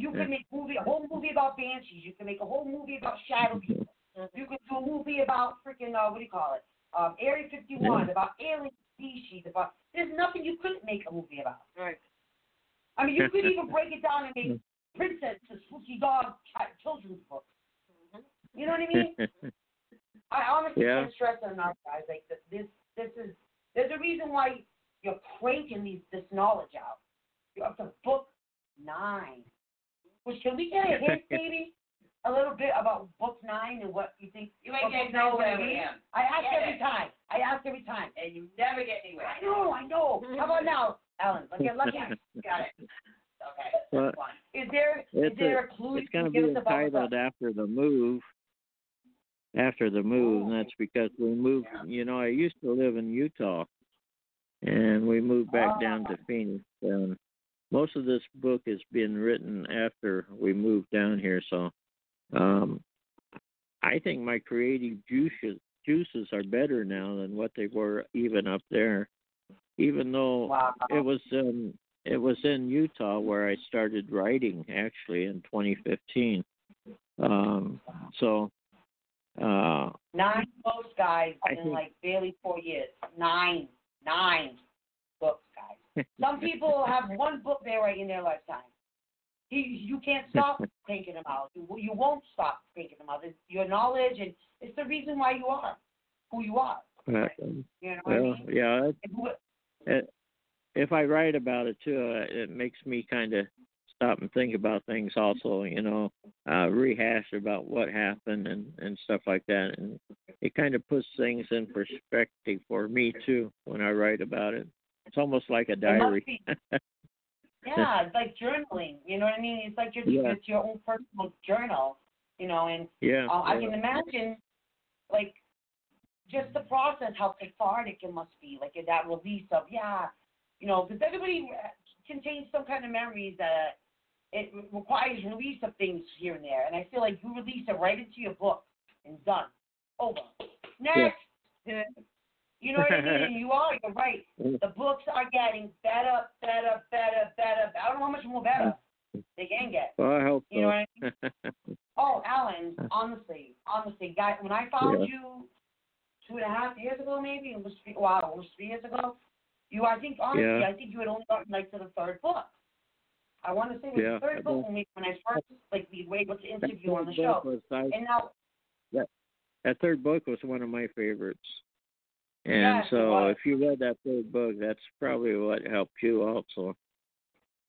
You can make movie a whole movie about banshees. You can make a whole movie about shadow people. You could do a movie about freaking uh, what do you call it? Um, Area 51, about alien species. About there's nothing you couldn't make a movie about.
Right.
I mean, you could even break it down and make Princess, the Spooky Dog chi- children's book. You know what I mean? I honestly
Yeah.
can't stress it enough, guys. Like th- this, this is there's a reason why you're cranking these this knowledge out. You're up to book nine. Which can we get a hint, maybe, a little bit about book nine and what you think?
You ain't getting nowhere with him.
I ask
Get
every
it.
time. I ask every time.
And you never get anywhere.
I know, I know. How about now, Alan? Let's get lucky.
Got it. Okay.
Well.
Is there is
It's
there
a-
a clue
it's going to be entitled after the move. After the move, and that's because we moved. You know, I used to live in Utah, and we moved back down to Phoenix. And most of this book has been written after we moved down here, so um, I think my creative juices juices are better now than what they were even up there. Even though
Wow.
it was um it was in Utah where I started writing actually in 2015. Um, so uh,
Nine books, guys,
I
in
think-
like barely four years. Nine, nine books, guys. Some people have one book they write in their lifetime. You, you can't stop thinking them out. You, you won't stop thinking them out. Your knowledge, and it's the reason why you are who you are.
uh,
You know what I mean?
yeah, it, it, if I write about it too, uh, it makes me kind of stop and think about things. Also, you know, uh, rehash about what happened and and stuff like that, and it kind of puts things in perspective for me too when I write about it. It's almost like a diary.
Yeah, it's like journaling. You know what I mean? It's like your
Yeah.
it's your own personal journal. You know, and
yeah.
uh, I can imagine, like, just the process, how cathartic it must be, like that release of yeah, you know, because everybody uh, contains some kind of memories that it requires release of things here and there, and I feel like you release it right into your book and done, over. Next. You know what I mean? You are. You're right. The books are getting better, better, better, better. I don't know how much more better they can get.
Well, I hope.
You know what I mean? Oh, Alan, honestly, honestly, guy, when I found
Yeah.
you two and a half years ago, maybe it was three, wow, it was three years ago. You, I think honestly,
Yeah.
I think you had only gotten like to the third book. I want to say it was
Yeah,
the third book
think-
when we when I first like we were able to
That
interview on the show.
book was- I-
And now
that third book was one of my favorites. And
Yes,
so if you read that third book, that's probably what helped you also.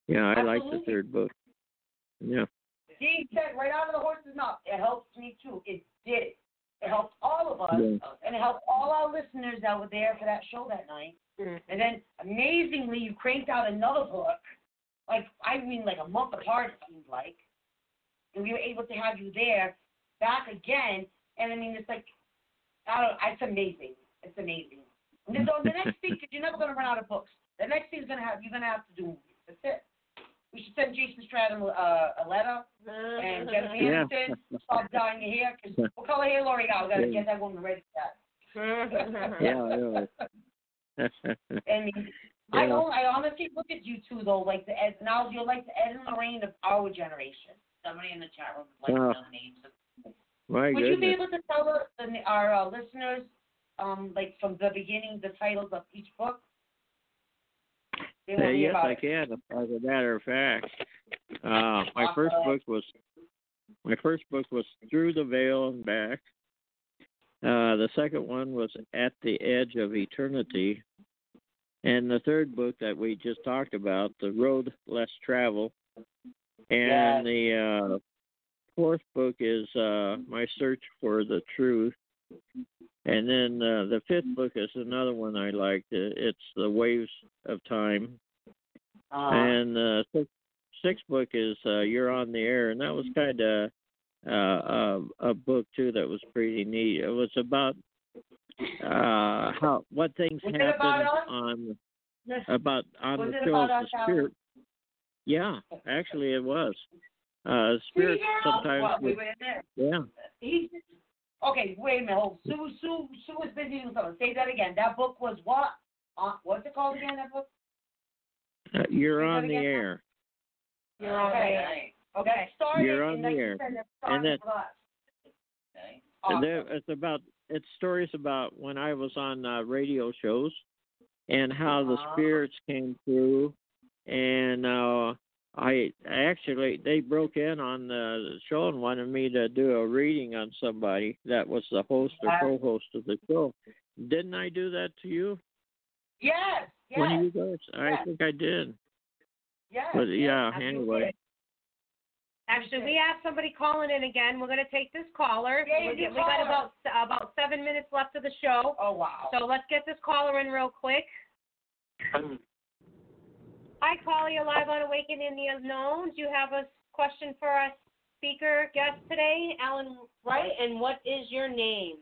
Yeah, I like the third book. Yeah.
he said right out of the horse's mouth, it helped me too. It did. It helped all of us,
Yeah.
and it helped all our listeners that were there for that show that night. Mm-hmm. And then amazingly, you cranked out another book, like I mean, like a month apart it seems like, and we were able to have you there back again. And I mean, it's like, I don't, it's amazing. It's amazing. And then, so the next thing, because you're never gonna run out of books. The next thing's gonna have you're gonna have to do movies. That's it. We should send Jason Stratton uh, a letter and Jennifer
Yeah.
Aniston. Stop dyeing your hair. Cause what color hair Lori got? We gotta
Yeah.
get that woman ready for that.
Yeah, really.
I mean, I don't. I honestly look at you two though, like the Ed. Now you're like the Ed and Lorraine of our generation.
Somebody in the chat room would like
Oh.
to know the names of
My
Would you be able to tell us, the, our uh, listeners, um, like from the beginning, the titles of each book?
Uh,
want to hear
yes, I can. As a matter of fact, uh, my first book was my first book was Through the Veil and Back. Uh, the second one was At the Edge of Eternity, and the third book that we just talked about, The Road Less Travel, and the uh, fourth book is uh, My Search for the Truth. And then uh, the fifth book is another one I liked. Uh, It's The Waves of Time.
Uh,
And uh, sixth, sixth book is uh, You're on the Air, and that was kind of uh, a, a book too that was pretty neat. It was about uh, how what things
Was it
happen
about us?
on about on
Was
the
it
shows.
about
the
us, Alan?
spirit. Yeah, actually it was. Uh, spirits sometimes.
Well, we
would-
there.
yeah.
He, okay, wait a minute. Hold. Sue, Sue, Sue was busy doing something. Say that again. That book was what? Uh, what's it called again? That book?
Uh, you're
Say
on the air.
You're on okay. Okay. Started
You're on the air. And then-
started with us.
Okay.
And
Awesome.
it's about it's stories about when I was on uh, radio shows and how the
Ah.
spirits came through, and uh, I actually they broke in on the show and wanted me to do a reading on somebody that was the host or co-host of the show. Didn't I do that to you?
Yes. Yes.
One of you guys? I think I did.
yes.
But yeah,
absolutely.
anyway.
Actually, we have somebody calling in again. We're gonna take this caller.
Yeah,
we,
do
we got about about seven minutes left of the show,
Oh wow.
so let's get this caller in real quick. Hi, caller. You're live on Awakening in the Unknown. Do you have a question for our speaker guest today, Alan Wright? And what is your name?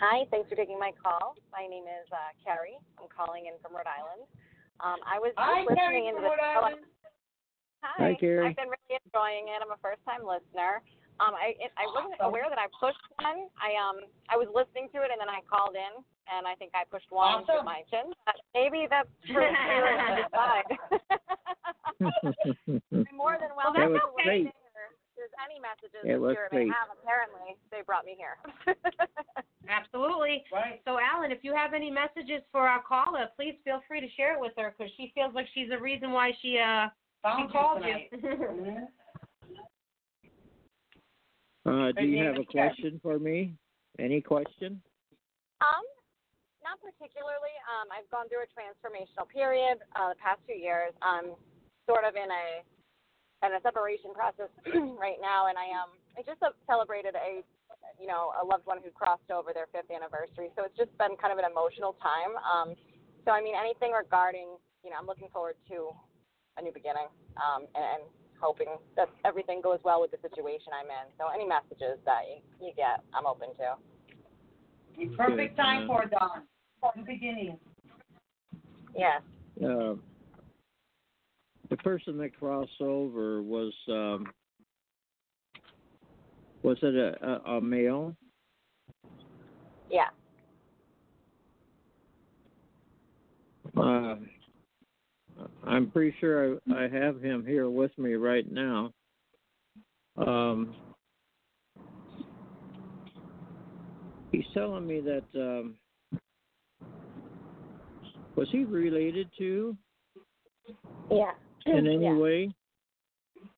Hi, thanks for taking my call. My name is uh, Carrie. I'm calling in from Rhode Island. Um, I was just
Hi,
listening
Carrie
into
from
the
Rhode Island.
Hi.
Hi, Carrie.
I've been really enjoying it. I'm a first-time listener. Um, I it, I wasn't
Awesome.
aware that I pushed one. I um I was listening to it and then I called in and I think I pushed one to
Awesome.
my chin. But maybe that's for spirit to decide. I'm more than welcome
That was
to
great.
listen or if there's any messages
It
the
was
spirit
great.
may have. Apparently, they brought me here.
Absolutely.
Right.
So, Alan, if you have any messages for our caller, please feel free to share it with her because she feels like she's the reason why she uh she
Found
called
tonight.
you.
Mhm.
Uh, do you have a question for me? Any question?
Um, not particularly. Um, I've gone through a transformational period uh, the past few years. I'm sort of in a in a separation process right now, and I um I just celebrated a you know a loved one who crossed over their fifth anniversary, so it's just been kind of an emotional time. Um, so I mean anything regarding you know I'm looking forward to a new beginning um, and, and hoping that everything goes well with the situation I'm in. So any messages that you, you get, I'm open to.
Perfect time
Uh,
for it, Don. New beginning.
Yes.
uh, the person that crossed over was um, was it a, a, a male?
Yeah.
Uh, I'm pretty sure I, I have him here with me right now. Um, he's telling me that um, Was he related to
Yeah.
in any
yeah.
way?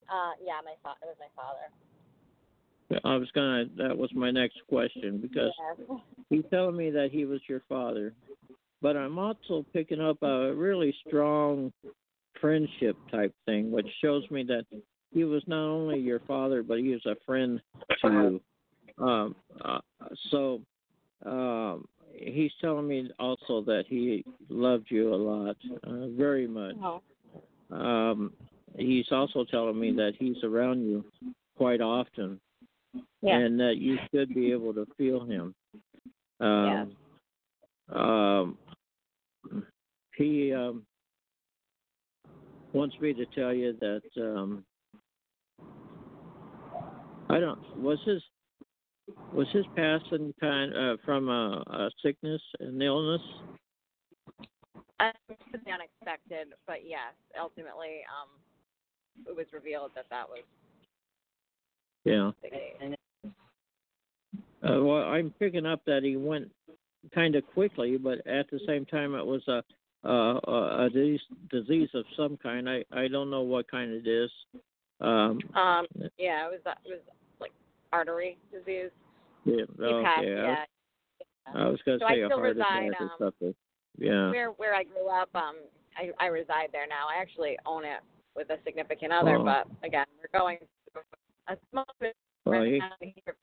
Uh, yeah, my fa- it was my father.
I was gonna. That was my next question because
Yes.
he's telling me that he was your father, but I'm also picking up a really strong friendship type thing, which shows me that he was not only your father, but he was a friend to you. Um, uh, so um, he's telling me also that he loved you a lot, uh, very much.
Oh.
Um, he's also telling me that he's around you quite often,
Yeah.
and that you should be able to feel him. Um, um, he um, wants me to tell you that um, I don't was his was his passing kind uh, from a, a sickness an illness.
Um, it was unexpected, but yes, ultimately, um, it was revealed that that was
Yeah.
the case.
Uh, well, I'm picking up that he went kind of quickly, but at the same time, it was a a, a, a disease, disease of some kind. I I don't know what kind it is. Um,
Um, yeah, it was it was like artery disease.
yeah, okay. I was,
Yeah.
I was gonna
So I
say a
still
heart
reside,
attack or
um,
something. Yeah.
Where where I grew up, um, I I reside there now. I actually own it with a significant other,
Oh.
but again, we're going a small
Well,
right
he,
now here.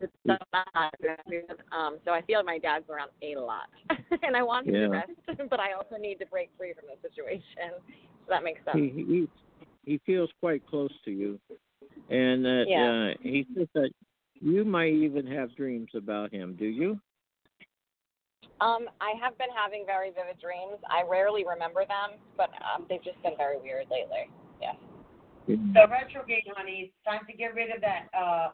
It's not good. Um, so I feel like my dad's around a lot, and I want him
Yeah.
to rest, but I also need to break free from the situation. So that makes sense.
he he he feels quite close to you, and that
Yeah.
uh, he says that you might even have dreams about him. Do you?
Um, I have been having very vivid dreams. I rarely remember them, but um, they've just been very weird lately. Yeah.
The retrograde, honey, it's time to get rid of that uh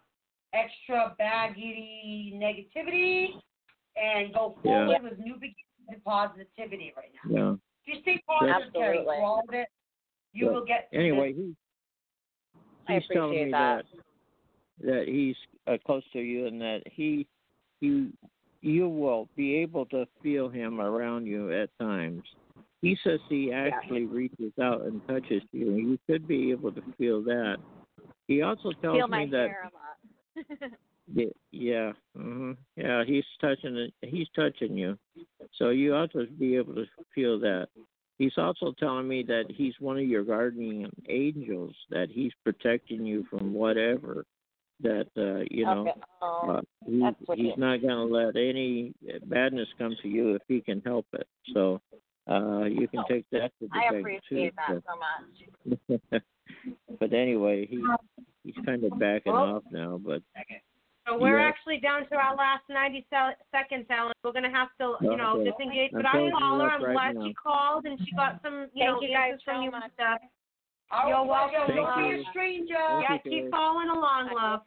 extra baggy negativity and go
Yeah.
forward with new beginnings and positivity right now.
Yeah.
If you stay positive, Terry,
Absolutely.
through all of it, you
Yeah.
will get
Anyway,
this.
he
I
he's telling
appreciate
me
that.
that he's uh, close to you and that he you you will be able to feel him around you at times. He says he actually reaches out and touches you, and you should be able to feel that. He also tells
Feel
me that
a lot.
yeah, yeah, hmm yeah, he's touching it. He's touching you, so you ought to be able to feel that. He's also telling me that he's one of your guardian angels, that he's protecting you from whatever. That uh, you know,
okay. Oh,
uh, he, he's not going to let any badness come to you if he can help it. So uh, you can
Oh,
take that to the
I appreciate
too.
that so much.
but anyway, he he's kind of backing
Well-
off now. But
So we're
Yeah.
actually down to our last 90 seconds, Alan. We're gonna have to, you know,
Okay.
disengage.
I'm
But I'll
closing
call her. I'm
right
glad
now.
she called and she got some, you
Thank
know,
you guys
answers from
so
you
much.
and stuff.
Our
You're
pleasure.
welcome.
Don't be a stranger.
Thank
Yeah, keep
Kay.
calling along, love.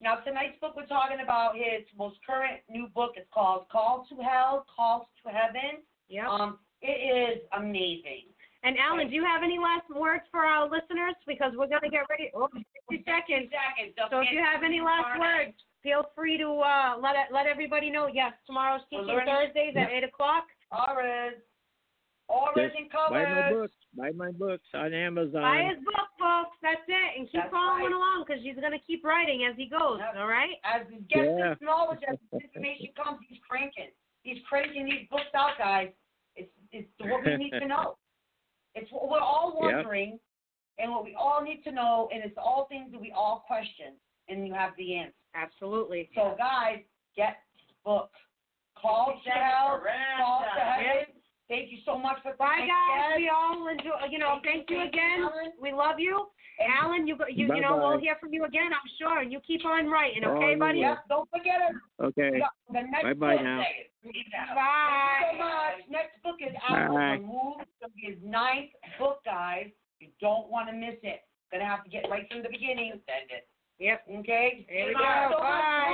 Now, tonight's book we're talking about his most current new book. It's called Call to Hell, Calls to Heaven.
Yep.
Um, it is amazing.
And Alan, do you have any last words for our listeners? Because we're gonna get ready. Oh, 60 seconds.
Seconds.
So if you have any last words, feel free to uh, let it, let everybody know. Yes, tomorrow's
We're
teaching Thursdays at eight o'clock.
Orange. Orange and
buy my books. Buy my books on Amazon.
Buy his book, folks. That's it, and keep
That's
following
right.
along because he's gonna keep writing as he goes.
Yep.
All right.
As he gets
Yeah.
this knowledge, as this information comes, he's cranking. He's cranking these books out, guys. It's it's what we need to know. It's what we're all
Yep.
wondering, and what we all need to know, and it's all things that we all question, and you have the answer.
Absolutely.
So, guys, get the book. Call to call to heaven. Thank you so much for
Bye, guys.
you,
We all enjoy. You know, thank you again. We love you, Alan. You go- you you know we'll hear from you again. I'm sure. And you keep on writing,
Oh,
okay,
you
buddy?
will.
Yep, don't forget it.
Okay.
The next
Bye-bye
book.
now.
Thank you so
Bye.
much. Next book is out
Bye.
on Move. It's going to be his ninth book, guys. You don't want to miss it. Gonna have to get right from the beginning. Send it.
Yep.
Okay?
Here we
Thank you
go.
so much.
Bye.